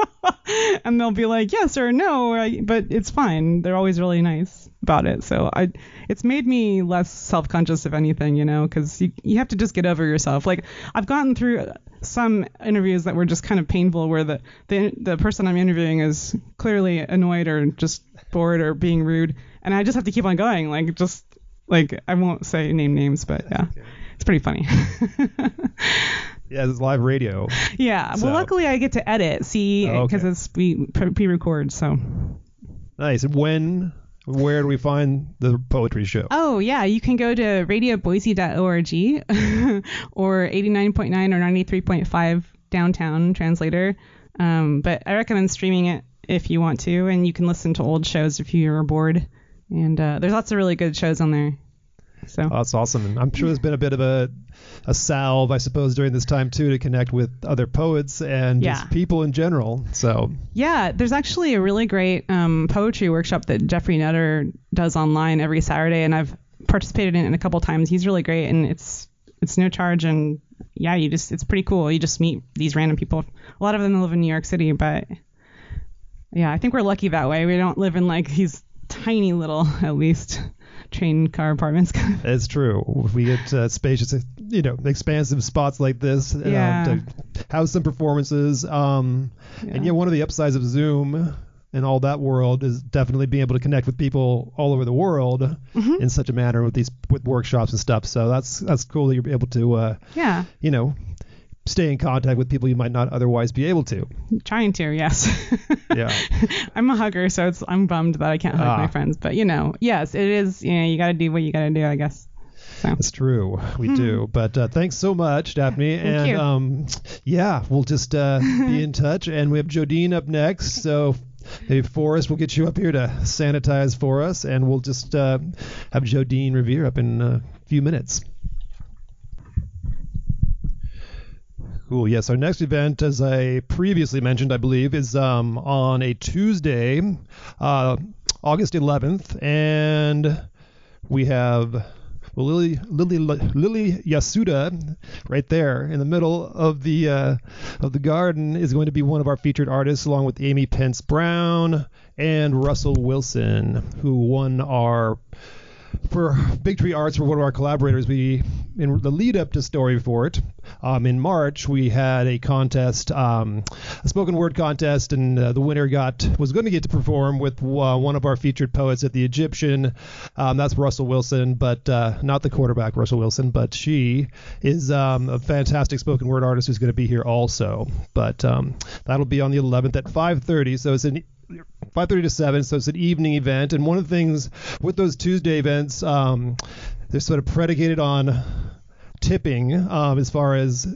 and they'll be like, yes or no, but it's fine. They're always really nice about it. So I, it's made me less self-conscious if anything, you know, because you you have to just get over yourself. Like I've gotten through some interviews that were just kind of painful, where the the the person I'm interviewing is clearly annoyed or just bored or being rude, and I just have to keep on going. Like just like I won't say name names, but yeah, it's pretty funny. Yeah, it's live radio. yeah. So- Well, luckily I get to edit, see, Oh, because okay. it's we pre- pre-record, so. Nice. When, where do we find the poetry show? Oh yeah, you can go to radioboise.org or 89.9 or 93.5 downtown translator. Um, but I recommend streaming it if you want to, and you can listen to old shows if you're bored. And uh, there's lots of really good shows on there. So Oh, that's awesome. And I'm sure there's been a bit of a, a salve, I suppose, during this time too, to connect with other poets and Yeah. just people in general. So Yeah, there's actually a really great um, poetry workshop that Geoffrey Nutter does online every Saturday, and I've participated in it a couple times. He's really great, and it's it's no charge, and yeah, you just it's pretty cool. You just meet these random people. A lot of them live in New York City, but yeah, I think we're lucky that way. We don't live in like these tiny little, at least, train car apartments. it's true. We get uh, spacious, you know, expansive spots like this um, to house some performances. Um, And yeah, one of the upsides of Zoom and all that world is definitely being able to connect with people all over the world Mm-hmm. in such a manner with these with workshops and stuff. So that's that's cool that you're able to uh, yeah, you know stay in contact with people you might not otherwise be able to. trying to, yes. Yeah. I'm a hugger, so it's I'm bummed that I can't hug Ah. my friends. But you know, yes, it is. You know, you got to do what you got to do, I guess. So true, we do. But uh, thanks so much, Daphne. and you. um, yeah, we'll just uh, be in touch. And we have Jodine up next, so maybe Forrest will get you up here to sanitize for us, and we'll just uh, have Jodine Revere up in a few minutes. Cool. Yes, our next event, as I previously mentioned, I believe, is um, on a Tuesday, uh, August 11th, and we have well, Lily, Lily, Lily Yasuda, right there in the middle of the uh, of the garden, is going to be one of our featured artists, along with Amy Pence Brown and Russell Wilson, who won our for Big Tree Arts for one of our collaborators. We in the lead up to Story um, in March we had a contest, um, a spoken word contest, and uh, the winner got was going to get to perform with uh, one of our featured poets at the Egyptian. Um, that's Russell Wilson, but uh, not the quarterback Russell Wilson, but she is um, a fantastic spoken word artist who's going to be here also. But um, that'll be on the 11th at 5:30. So it's an 5:30 to 7, so it's an evening event. And one of the things with those Tuesday events, um, they're sort of predicated on tipping um, as far as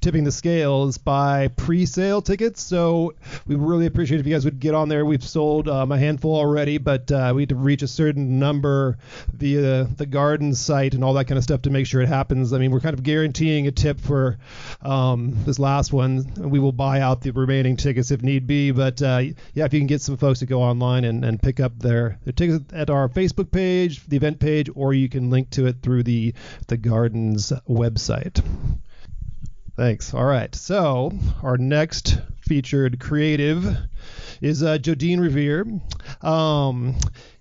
tipping the scales by pre-sale tickets. So we really appreciate if you guys would get on there. We've sold um, a handful already, but uh, we had to reach a certain number via the garden site and all that kind of stuff to make sure it happens. I mean, we're kind of guaranteeing a tip for um, this last one. We will buy out the remaining tickets if need be. But uh, yeah, if you can get some folks to go online and, and pick up their, their tickets at our Facebook page, the event page, or you can link to it through the the gardens website. Thanks. All right. So our next featured creative is uh, Jodine Revere. Um,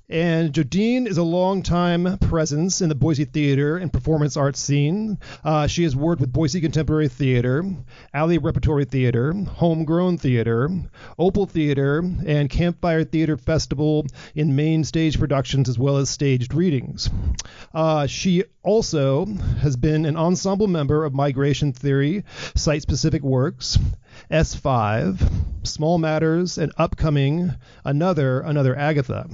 and Jodine is a longtime presence in the Boise theater and performance arts scene. Uh, she has worked with Boise Contemporary Theater, Alley Repertory Theater, Homegrown Theater, Opal Theater, and Campfire Theater Festival in main stage productions as well as staged readings. Uh, she also has been an ensemble member of Migration Theory, Site Specific Works, S5, Small Matters, and upcoming Another Another Agatha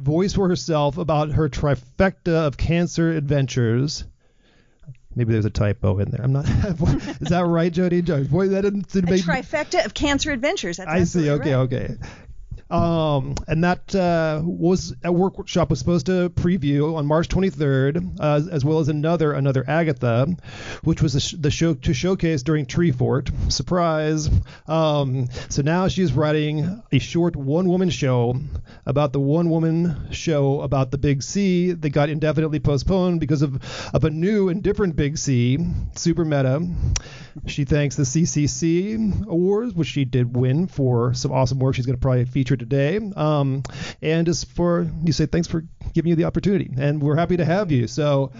voice for herself about her trifecta of cancer adventures. Maybe there's a typo in there. I'm not. is that right, Jody? Boy, that didn't, didn't make trifecta of cancer adventures. That's I see. Okay, right. okay. Um, and that uh, was a workshop was supposed to preview on March 23rd, uh, as well as another another Agatha, which was the, sh- the show to showcase during Treefort. Surprise! Um, so now she's writing a short one-woman show about the one-woman show about the Big C that got indefinitely postponed because of of a new and different Big C, Super Meta. She thanks the CCC Awards, which she did win for some awesome work she's going to probably feature today. Um, and just for, you say, thanks for giving you the opportunity. And we're happy to have you. So,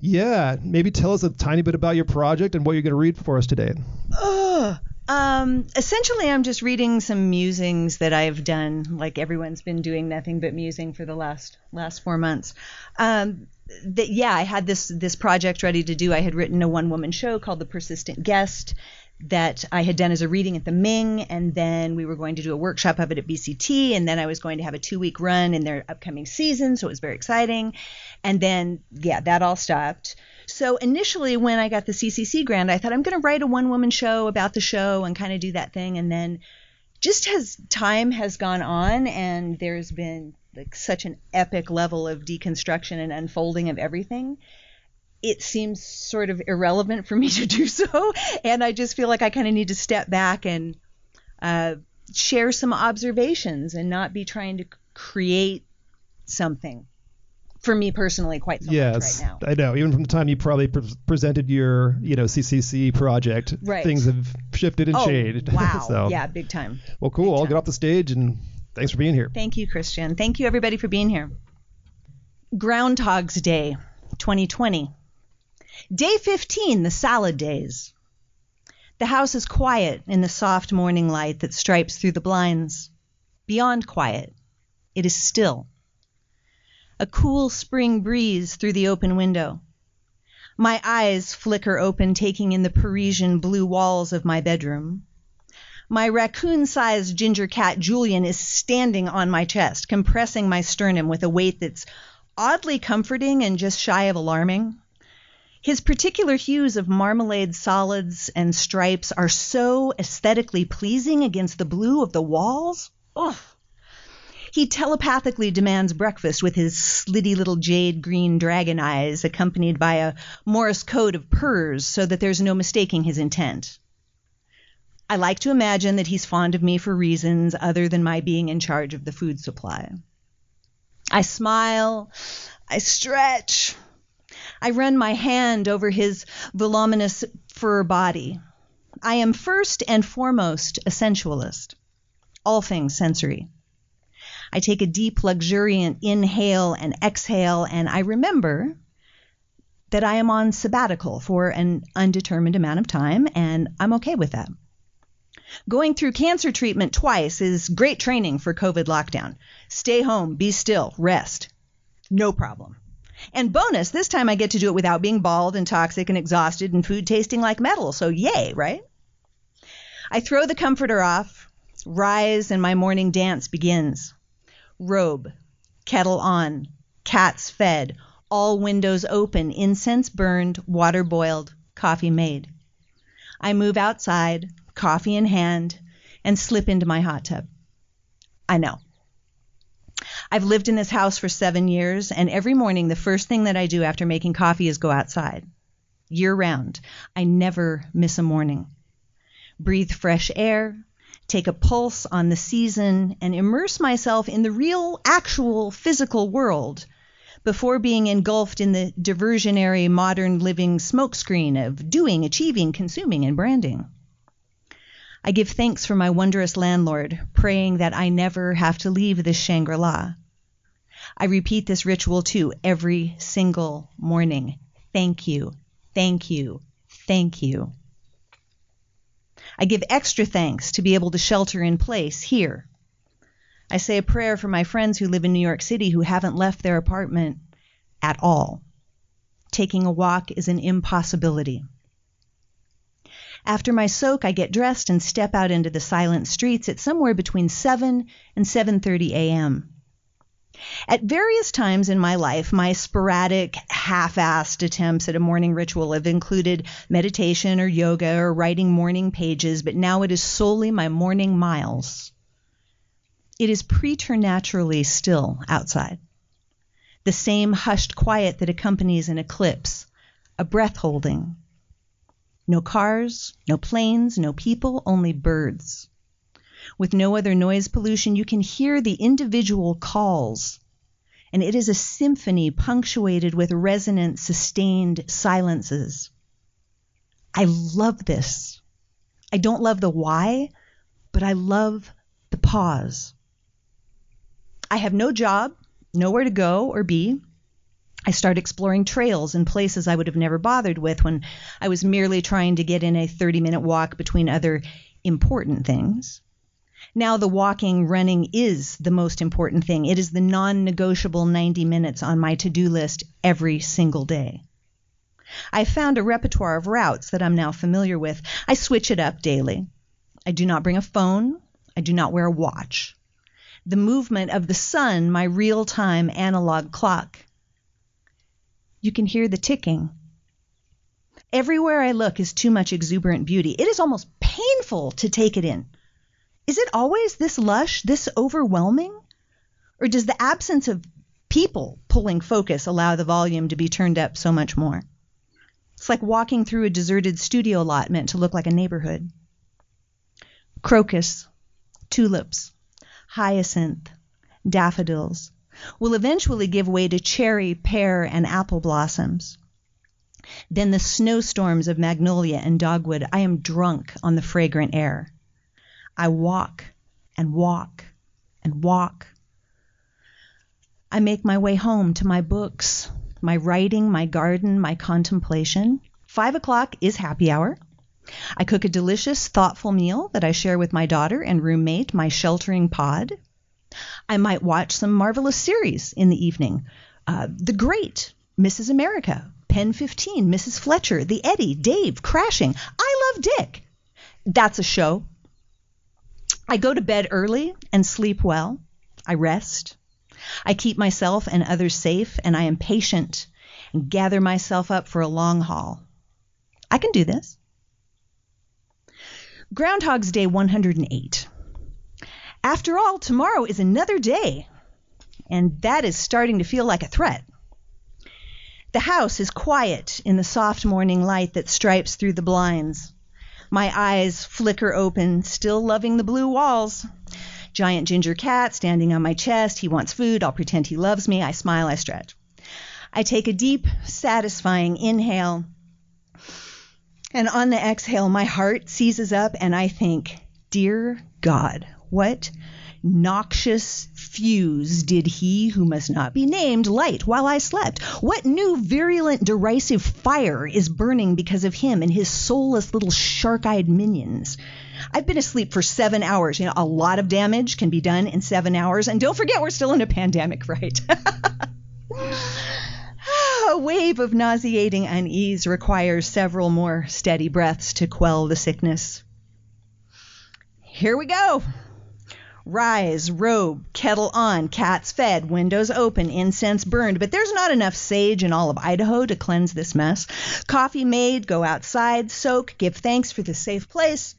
yeah, maybe tell us a tiny bit about your project and what you're going to read for us today. Ugh. Um, essentially, I'm just reading some musings that I've done. Like everyone's been doing nothing but musing for the last last four months. Um, that yeah, I had this this project ready to do. I had written a one woman show called The Persistent Guest that I had done as a reading at the Ming, and then we were going to do a workshop of it at BCT, and then I was going to have a two week run in their upcoming season, so it was very exciting. And then yeah, that all stopped. So initially, when I got the CCC grant, I thought I'm going to write a one woman show about the show and kind of do that thing. And then just as time has gone on and there's been like such an epic level of deconstruction and unfolding of everything, it seems sort of irrelevant for me to do so. And I just feel like I kind of need to step back and uh, share some observations and not be trying to create something for me personally quite so yes, right now. I know. Even from the time you probably pre- presented your, you know, CCC project, Right. things have shifted and Oh, changed. wow. so, Yeah, big time. Well, cool. I'll get off the stage and thanks for being here. Thank you, Christian. Thank you, everybody, for being here. Groundhog's Day 2020. Day 15, the salad days. The house is quiet in the soft morning light that stripes through the blinds. Beyond quiet, it is still. A cool spring breeze through the open window. My eyes flicker open, taking in the Parisian blue walls of my bedroom. My raccoon sized ginger cat Julian is standing on my chest, compressing my sternum with a weight that's oddly comforting and just shy of alarming. His particular hues of marmalade solids and stripes are so aesthetically pleasing against the blue of the walls. Ugh. He telepathically demands breakfast with his slitty little jade green dragon eyes, accompanied by a Morse code of purrs so that there's no mistaking his intent. I like to imagine that he's fond of me for reasons other than my being in charge of the food supply. I smile, I stretch, I run my hand over his voluminous fur body. I am first and foremost a sensualist, all things sensory. I take a deep, luxuriant inhale and exhale, and I remember that I am on sabbatical for an undetermined amount of time, and I'm okay with that. Going through cancer treatment twice is great training for COVID lockdown. Stay home, be still, rest. No problem. And bonus, this time I get to do it without being bald and toxic and exhausted and food tasting like metal. So yay, right? I throw the comforter off, rise, and my morning dance begins. Robe, kettle on, cats fed, all windows open, incense burned, water boiled, coffee made. I move outside, coffee in hand, and slip into my hot tub. I know. I've lived in this house for seven years, and every morning the first thing that I do after making coffee is go outside. Year round. I never miss a morning. Breathe fresh air, take a pulse on the season, and immerse myself in the real, actual, physical world before being engulfed in the diversionary modern living smokescreen of doing, achieving, consuming, and branding. I give thanks for my wondrous landlord, praying that I never have to leave this Shangri La. I repeat this ritual too every single morning. Thank you, thank you, thank you. I give extra thanks to be able to shelter in place here. I say a prayer for my friends who live in New York City who haven't left their apartment at all. Taking a walk is an impossibility. After my soak, I get dressed and step out into the silent streets at somewhere between 7 and 7:30 a.m. At various times in my life, my sporadic, half-assed attempts at a morning ritual have included meditation or yoga or writing morning pages, but now it is solely my morning miles. It is preternaturally still outside. The same hushed quiet that accompanies an eclipse, a breath holding, no cars, no planes, no people, only birds. With no other noise pollution, you can hear the individual calls, and it is a symphony punctuated with resonant, sustained silences. I love this. I don't love the why, but I love the pause. I have no job, nowhere to go or be. I start exploring trails and places I would have never bothered with when I was merely trying to get in a 30 minute walk between other important things. Now, the walking, running is the most important thing. It is the non negotiable 90 minutes on my to do list every single day. I found a repertoire of routes that I'm now familiar with. I switch it up daily. I do not bring a phone. I do not wear a watch. The movement of the sun, my real time analog clock, you can hear the ticking. Everywhere I look is too much exuberant beauty. It is almost painful to take it in. Is it always this lush, this overwhelming? Or does the absence of people pulling focus allow the volume to be turned up so much more? It's like walking through a deserted studio lot meant to look like a neighborhood. Crocus, tulips, hyacinth, daffodils, will eventually give way to cherry, pear, and apple blossoms. Then the snowstorms of magnolia and dogwood, I am drunk on the fragrant air. I walk and walk and walk. I make my way home to my books, my writing, my garden, my contemplation. Five o'clock is happy hour. I cook a delicious, thoughtful meal that I share with my daughter and roommate, my sheltering pod. I might watch some marvelous series in the evening. Uh, the Great, Mrs. America, Pen 15, Mrs. Fletcher, The Eddie, Dave, Crashing. I Love Dick. That's a show. I go to bed early and sleep well. I rest. I keep myself and others safe, and I am patient and gather myself up for a long haul. I can do this. Groundhog's Day 108. After all, tomorrow is another day, and that is starting to feel like a threat. The house is quiet in the soft morning light that stripes through the blinds. My eyes flicker open, still loving the blue walls. Giant ginger cat standing on my chest. He wants food. I'll pretend he loves me. I smile, I stretch. I take a deep, satisfying inhale. And on the exhale, my heart seizes up and I think, Dear God, what noxious fuse did he who must not be named light while I slept? What new virulent derisive fire is burning because of him and his soulless little shark eyed minions? I've been asleep for seven hours. You know, a lot of damage can be done in seven hours. And don't forget, we're still in a pandemic, right? a wave of nauseating unease requires several more steady breaths to quell the sickness. Here we go. Rise, robe, kettle on, cats fed, windows open, incense burned, but there's not enough sage in all of Idaho to cleanse this mess. Coffee made, go outside, soak, give thanks for the safe place,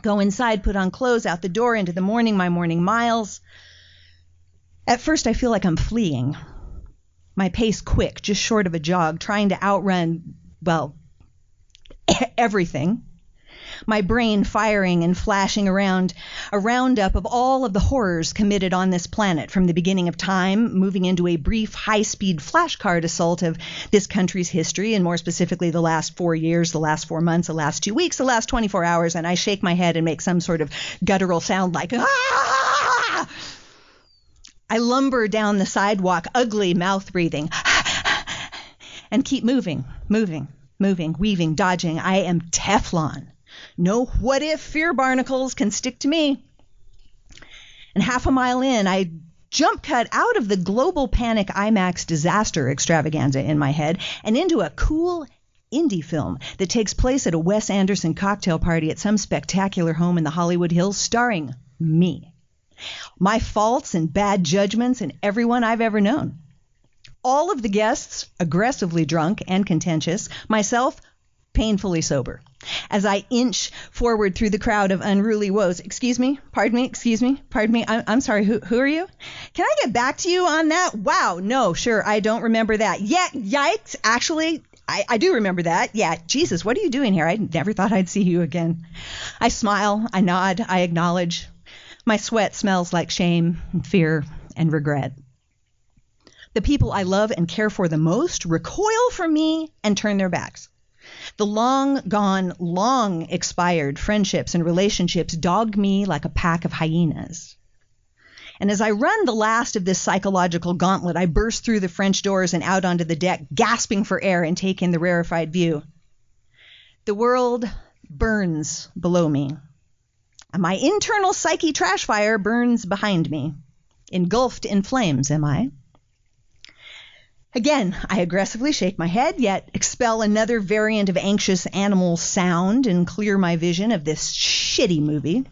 go inside, put on clothes, out the door, into the morning, my morning miles. At first, I feel like I'm fleeing. My pace quick, just short of a jog, trying to outrun, well, everything my brain firing and flashing around a roundup of all of the horrors committed on this planet from the beginning of time, moving into a brief high speed flashcard assault of this country's history, and more specifically the last four years, the last four months, the last two weeks, the last 24 hours, and I shake my head and make some sort of guttural sound like, ah! I lumber down the sidewalk, ugly mouth breathing, and keep moving, moving, moving, weaving, dodging. I am Teflon. No what if fear barnacles can stick to me. And half a mile in, I jump cut out of the global panic IMAX disaster extravaganza in my head and into a cool indie film that takes place at a Wes Anderson cocktail party at some spectacular home in the Hollywood Hills starring me. My faults and bad judgments and everyone I've ever known. All of the guests aggressively drunk and contentious, myself painfully sober. As I inch forward through the crowd of unruly woes, excuse me, pardon me, excuse me, pardon me, I'm, I'm sorry, who, who are you? Can I get back to you on that? Wow, no, sure, I don't remember that. Yeah, yikes, actually, I, I, do remember that. Yeah, Jesus, what are you doing here? I never thought I'd see you again. I smile, I nod, I acknowledge. My sweat smells like shame, and fear, and regret. The people I love and care for the most recoil from me and turn their backs. The long gone, long expired friendships and relationships dog me like a pack of hyenas. And as I run the last of this psychological gauntlet, I burst through the French doors and out onto the deck, gasping for air and take in the rarefied view. The world burns below me. My internal psyche trash fire burns behind me. Engulfed in flames, am I? Again, I aggressively shake my head, yet expel another variant of anxious animal sound and clear my vision of this shitty movie.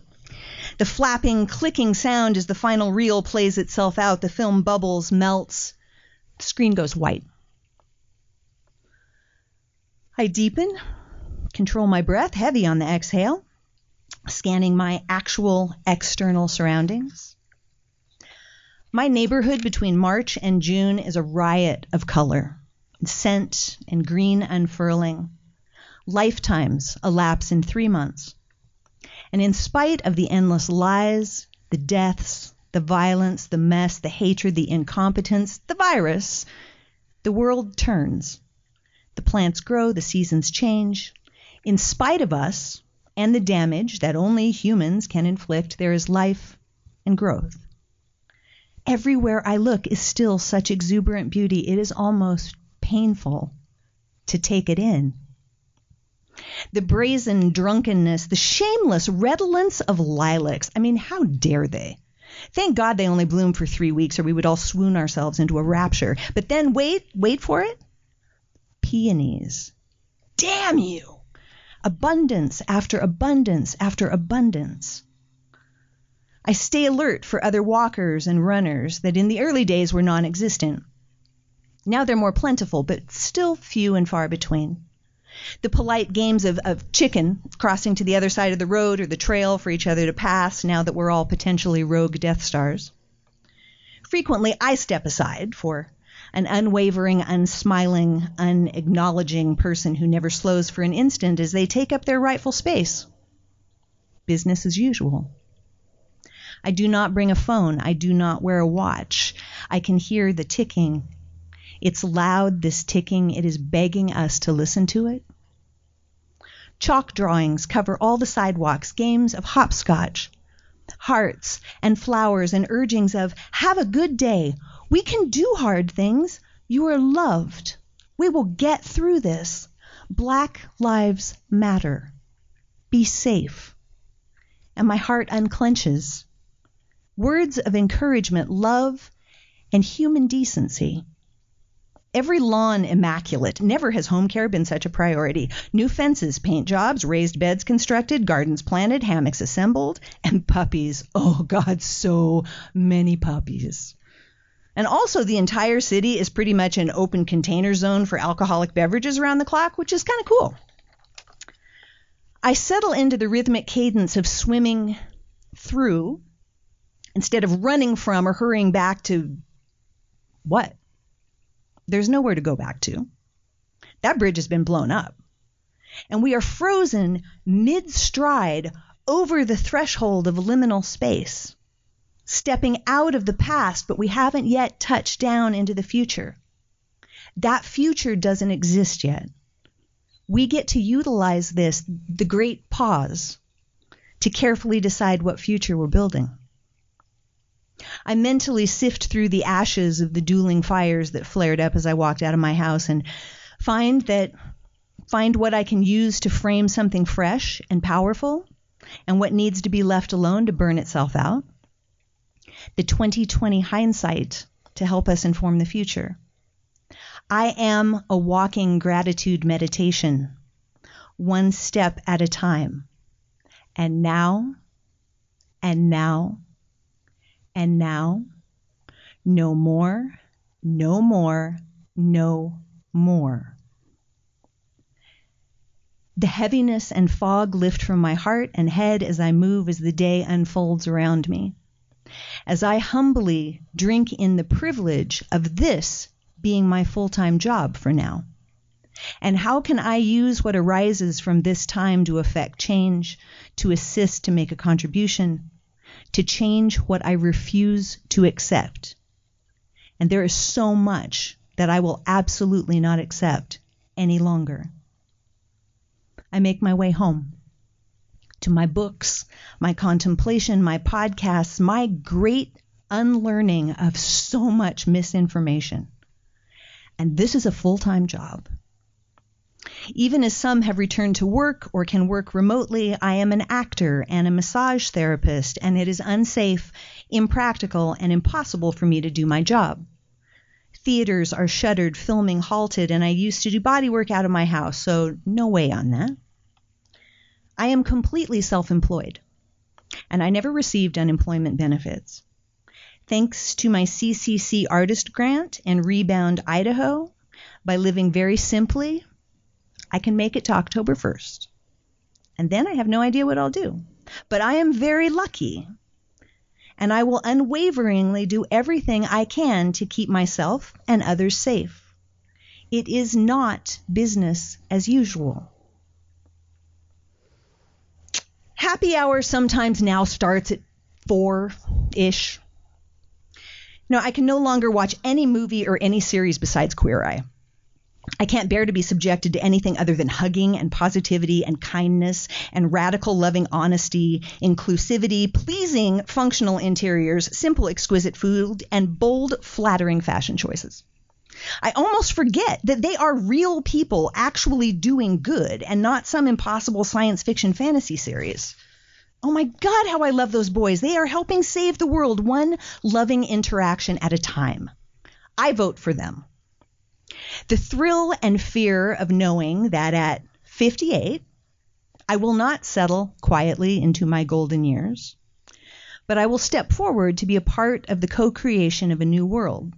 The flapping, clicking sound as the final reel plays itself out, the film bubbles, melts, the screen goes white. I deepen, control my breath, heavy on the exhale, scanning my actual external surroundings. My neighborhood between March and June is a riot of color, scent, and green unfurling. Lifetimes elapse in three months. And in spite of the endless lies, the deaths, the violence, the mess, the hatred, the incompetence, the virus, the world turns. The plants grow, the seasons change. In spite of us and the damage that only humans can inflict, there is life and growth. Everywhere I look is still such exuberant beauty, it is almost painful to take it in. The brazen drunkenness, the shameless redolence of lilacs. I mean, how dare they? Thank God they only bloom for three weeks, or we would all swoon ourselves into a rapture. But then wait, wait for it. Peonies. Damn you! Abundance after abundance after abundance. I stay alert for other walkers and runners that in the early days were non existent. Now they're more plentiful, but still few and far between. The polite games of, of chicken, crossing to the other side of the road or the trail for each other to pass now that we're all potentially rogue Death Stars. Frequently, I step aside for an unwavering, unsmiling, unacknowledging person who never slows for an instant as they take up their rightful space. Business as usual. I do not bring a phone. I do not wear a watch. I can hear the ticking. It's loud, this ticking. It is begging us to listen to it. Chalk drawings cover all the sidewalks, games of hopscotch, hearts and flowers, and urgings of, have a good day. We can do hard things. You are loved. We will get through this. Black lives matter. Be safe. And my heart unclenches words of encouragement, love, and human decency. Every lawn immaculate. Never has home care been such a priority. New fences, paint jobs, raised beds constructed, gardens planted, hammocks assembled, and puppies. Oh, God, so many puppies. And also, the entire city is pretty much an open container zone for alcoholic beverages around the clock, which is kind of cool. I settle into the rhythmic cadence of swimming through instead of running from or hurrying back to what? There's nowhere to go back to. That bridge has been blown up. And we are frozen mid stride over the threshold of liminal space, stepping out of the past, but we haven't yet touched down into the future. That future doesn't exist yet. We get to utilize this, the great pause, to carefully decide what future we're building. I mentally sift through the ashes of the dueling fires that flared up as I walked out of my house and find that find what I can use to frame something fresh and powerful and what needs to be left alone to burn itself out. The 2020 hindsight to help us inform the future. I am a walking gratitude meditation, one step at a time. And now, and now, and now, no more, no more, no more. The heaviness and fog lift from my heart and head as I move as the day unfolds around me. As I humbly drink in the privilege of this being my full time job for now. And how can I use what arises from this time to affect change, to assist to make a contribution, to change what I refuse to accept. And there is so much that I will absolutely not accept any longer. I make my way home to my books, my contemplation, my podcasts, my great unlearning of so much misinformation. And this is a full time job. Even as some have returned to work or can work remotely, I am an actor and a massage therapist, and it is unsafe, impractical, and impossible for me to do my job. Theaters are shuttered, filming halted, and I used to do body work out of my house, so no way on that. I am completely self employed, and I never received unemployment benefits. Thanks to my CCC artist grant and Rebound Idaho, by living very simply, I can make it to October 1st. And then I have no idea what I'll do. But I am very lucky. And I will unwaveringly do everything I can to keep myself and others safe. It is not business as usual. Happy hour sometimes now starts at four ish. No, I can no longer watch any movie or any series besides Queer Eye. I can't bear to be subjected to anything other than hugging and positivity and kindness and radical loving honesty, inclusivity, pleasing functional interiors, simple exquisite food, and bold flattering fashion choices. I almost forget that they are real people actually doing good and not some impossible science fiction fantasy series. Oh my God, how I love those boys. They are helping save the world one loving interaction at a time. I vote for them. The thrill and fear of knowing that at 58, I will not settle quietly into my golden years. but I will step forward to be a part of the co creation of a new world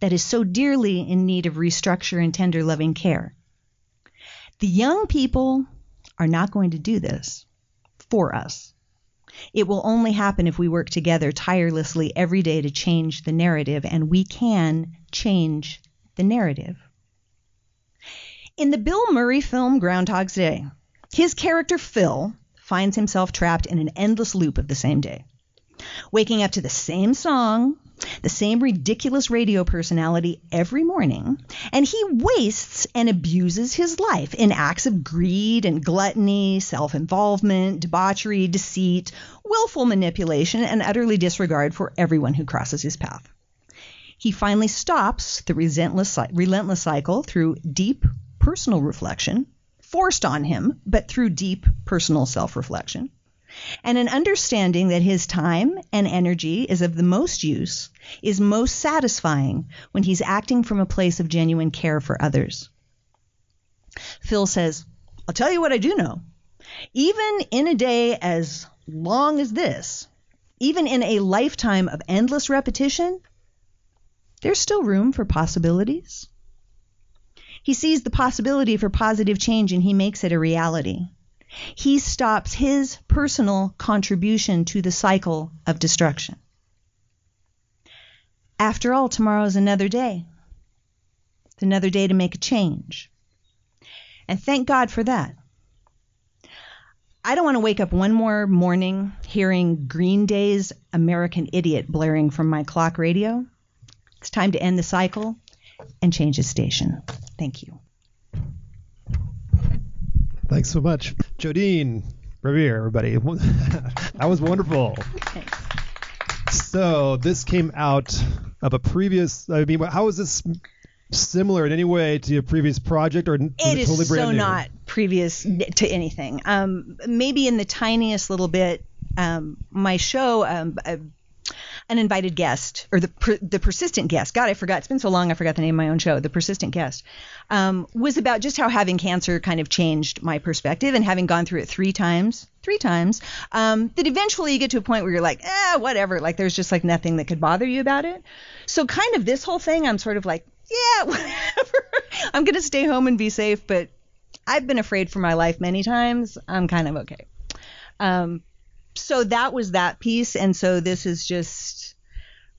that is so dearly in need of restructure and tender loving care. The young people are not going to do this for us. It will only happen if we work together tirelessly every day to change the narrative, and we can change the narrative. In the Bill Murray film Groundhog's Day, his character Phil finds himself trapped in an endless loop of the same day, waking up to the same song, the same ridiculous radio personality every morning, and he wastes and abuses his life in acts of greed and gluttony, self involvement, debauchery, deceit, willful manipulation, and utterly disregard for everyone who crosses his path. He finally stops the relentless, relentless cycle through deep personal reflection, forced on him, but through deep personal self reflection and an understanding that his time and energy is of the most use, is most satisfying when he's acting from a place of genuine care for others. Phil says, I'll tell you what I do know. Even in a day as long as this, even in a lifetime of endless repetition, there's still room for possibilities. He sees the possibility for positive change and he makes it a reality he stops his personal contribution to the cycle of destruction. After all, tomorrow is another day. It's another day to make a change. And thank God for that. I don't want to wake up one more morning hearing Green Day's American Idiot blaring from my clock radio. It's time to end the cycle and change the station. Thank you. Thanks so much. Jodine Revere, everybody. that was wonderful. So this came out of a previous. I mean, how is this similar in any way to a previous project, or it, it is totally so new? not previous to anything? Um, maybe in the tiniest little bit. Um, my show, um, uh, an invited guest or the per, the persistent guest. God, I forgot. It's been so long. I forgot the name of my own show. The persistent guest um, was about just how having cancer kind of changed my perspective and having gone through it three times, three times. Um, that eventually you get to a point where you're like, eh, whatever. Like there's just like nothing that could bother you about it. So kind of this whole thing, I'm sort of like, yeah, whatever. I'm gonna stay home and be safe, but I've been afraid for my life many times. I'm kind of okay. Um, so that was that piece, and so this is just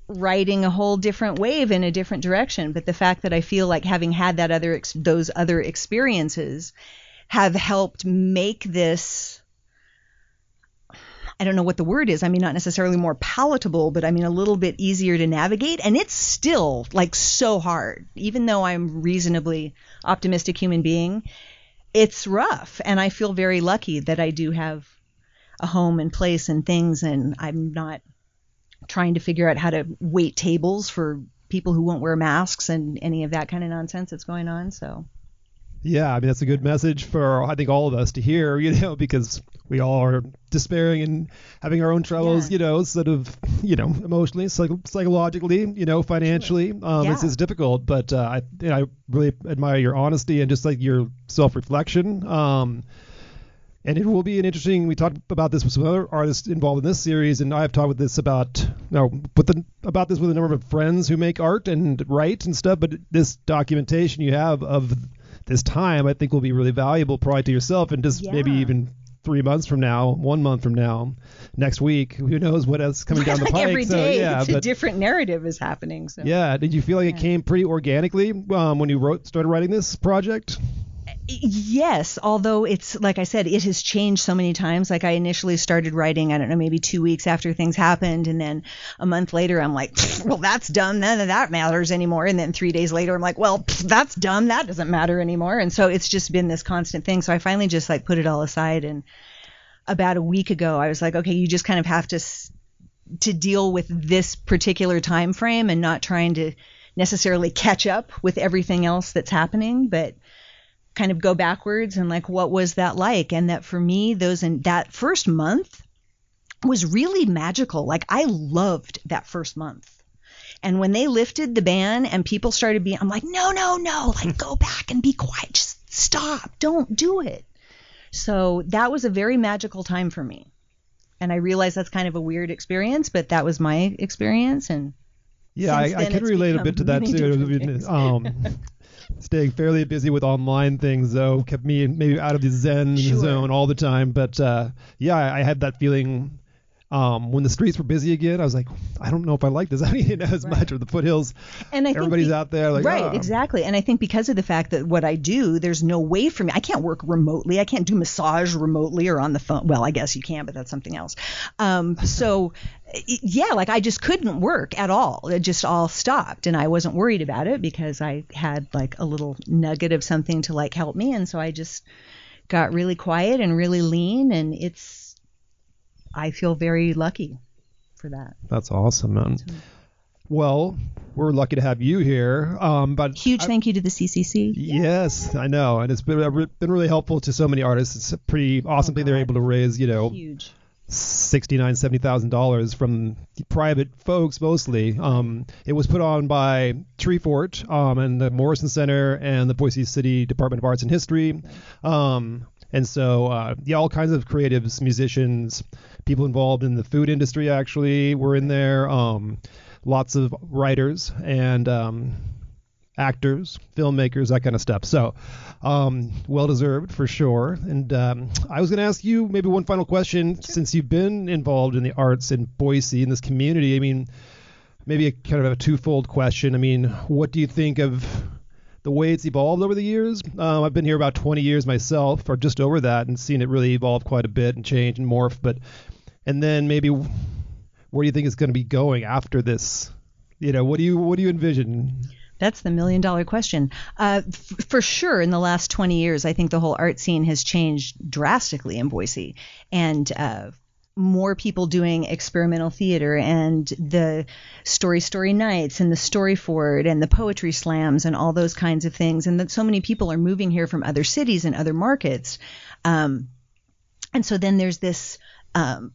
riding a whole different wave in a different direction. But the fact that I feel like having had that other ex- those other experiences have helped make this I don't know what the word is. I mean, not necessarily more palatable, but I mean a little bit easier to navigate. And it's still like so hard, even though I'm reasonably optimistic human being. It's rough, and I feel very lucky that I do have a home and place and things, and I'm not trying to figure out how to wait tables for people who won't wear masks and any of that kind of nonsense that's going on. So. Yeah, I mean that's a good message for I think all of us to hear, you know, because we all are despairing and having our own troubles, yeah. you know, sort of, you know, emotionally, psych- psychologically, you know, financially. Um, yeah. it's, it's difficult, but uh, I, you know, I really admire your honesty and just like your self-reflection. Um, and it will be an interesting. We talked about this with some other artists involved in this series, and I've talked with this about no, with the, about this with a number of friends who make art and write and stuff. But this documentation you have of this time, I think, will be really valuable, probably to yourself, and just yeah. maybe even three months from now, one month from now, next week, who knows what else coming down the pike. Every day, so, yeah, a different narrative is happening. So. Yeah, did you feel like yeah. it came pretty organically um, when you wrote started writing this project? Yes, although it's like I said, it has changed so many times. Like I initially started writing, I don't know, maybe two weeks after things happened, and then a month later, I'm like, well, that's dumb. None of that matters anymore. And then three days later, I'm like, well, that's dumb. That doesn't matter anymore. And so it's just been this constant thing. So I finally just like put it all aside. And about a week ago, I was like, okay, you just kind of have to to deal with this particular time frame and not trying to necessarily catch up with everything else that's happening, but kind of go backwards and like what was that like? And that for me those in that first month was really magical. Like i loved that first month. And when they lifted the ban and people started being i'm like no no no like go back and be quiet. Just stop. Don't do it. So that was a very magical time for me. And I realize that's kind of a weird experience, but that was my experience. And Yeah, I, Since I then, can relate a bit to that too. Um, staying fairly busy with online things though kept me maybe out of the zen Sure. zone all the time. But uh, yeah, I, I had that feeling um, when the streets were busy again. I was like, I don't know if I like this you know, as Right. much. Or the foothills, and I think everybody's be- out there like, right, "Ah." exactly. And I think because of the fact that what I do, there's no way for me. I can't work remotely. I can't do massage remotely or on the phone. Well, I guess you can, but that's something else. Um, so, yeah, like I just couldn't work at all. It just all stopped, and I wasn't worried about it because I had like a little nugget of something to like help me, and so I just got really quiet and really lean, and it's. I feel very lucky for that. That's awesome, man. Well, we're lucky to have you here. Um, but Huge I- thank you to the CCC. Yes, I know, and it's been uh, been really helpful to so many artists. It's a pretty awesome thing they're able to raise, you know, Huge. Sixty nine, seventy thousand dollars from private folks mostly. Um, it was put on by Treefort um, and the Morrison Center and the Boise City Department of Arts and History. Um, and so, uh, yeah, all kinds of creatives, musicians, people involved in the food industry actually were in there. Um, lots of writers and um, actors, filmmakers, that kind of stuff. So, um, well deserved for sure. And um, I was going to ask you maybe one final question since you've been involved in the arts in Boise in this community. I mean, maybe a kind of a twofold question. I mean, what do you think of the way it's evolved over the years? Um, I've been here about 20 years myself, or just over that, and seen it really evolve quite a bit and change and morph. But and then maybe where do you think it's going to be going after this? You know, what do you what do you envision? That's the million dollar question. Uh, f- for sure, in the last 20 years, I think the whole art scene has changed drastically in Boise. And uh, more people doing experimental theater and the story story nights and the Storyfort and the poetry slams and all those kinds of things and that so many people are moving here from other cities and other markets um, and so then there's this um,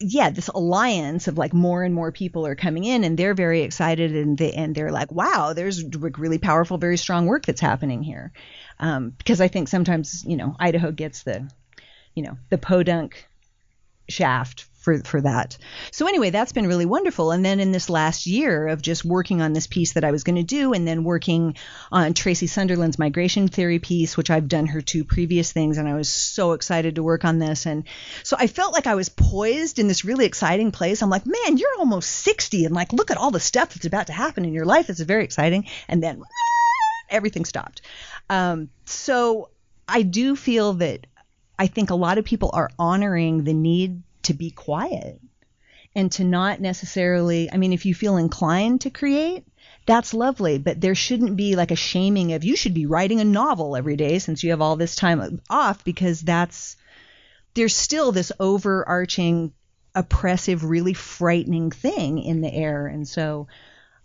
yeah, this alliance of like more and more people are coming in and they're very excited and they and they're like, wow, there's really powerful, very strong work that's happening here. Um, because I think sometimes you know Idaho gets the, you know, the podunk shaft for for that. So anyway, that's been really wonderful. And then in this last year of just working on this piece that I was going to do, and then working on Tracy Sunderland's migration theory piece, which I've done her two previous things, and I was so excited to work on this. And so I felt like I was poised in this really exciting place. I'm like, man, you're almost 60, and like, look at all the stuff that's about to happen in your life. It's very exciting. And then everything stopped. Um, so I do feel that I think a lot of people are honoring the need to be quiet and to not necessarily, I mean, if you feel inclined to create, that's lovely, but there shouldn't be like a shaming of you should be writing a novel every day since you have all this time off because that's, there's still this overarching, oppressive, really frightening thing in the air. And so,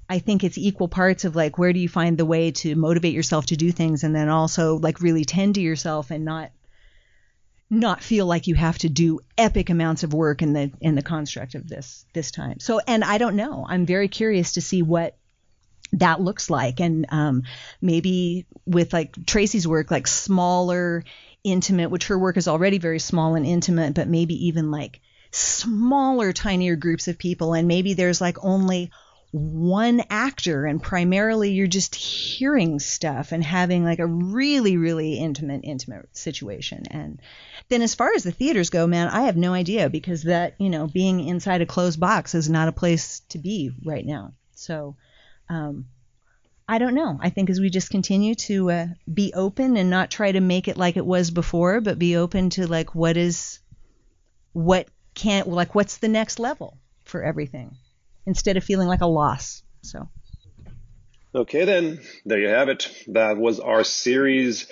I think it's equal parts of like where do you find the way to motivate yourself to do things and then also like really tend to yourself and not not feel like you have to do epic amounts of work in the in the construct of this this time. So and I don't know. I'm very curious to see what that looks like and um, maybe with like Tracy's work like smaller intimate which her work is already very small and intimate but maybe even like smaller tinier groups of people and maybe there's like only one actor and primarily you're just hearing stuff and having like a really really intimate intimate situation. And then as far as the theaters go man i have no idea because that you know being inside a closed box is not a place to be right now. So um I don't know. I think as we just continue to uh, be open and not try to make it like it was before, but be open to like what is, what can't, like what's the next level for everything instead of feeling like a loss. So. Okay, then, there you have it. That was our series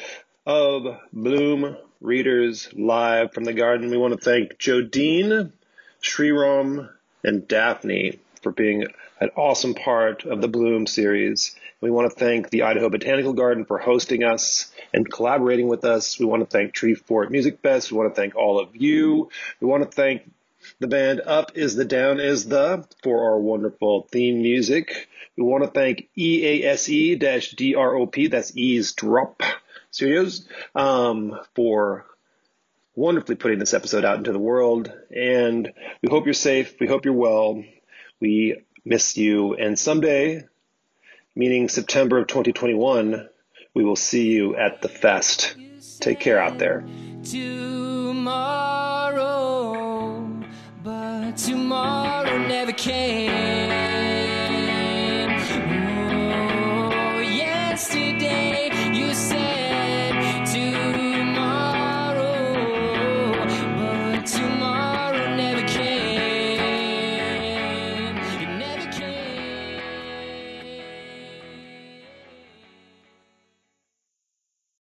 of Bloom Readers live from the garden. We want to thank Jodine, Sriram, and Daphne for being an awesome part of the Bloom series. We want to thank the Idaho Botanical Garden for hosting us and collaborating with us. We want to thank Treefort Music Fest. We want to thank all of you. We want to thank the band Up is the Down is the for our wonderful theme music. We want to thank EASE-DROP, that's Ease Drop Studios, um, for wonderfully putting this episode out into the world. And we hope you're safe. We hope you're well. We miss you. And someday, meaning September of 2021, we will see you at the fest. Take care out there. Tomorrow, tomorrow never came.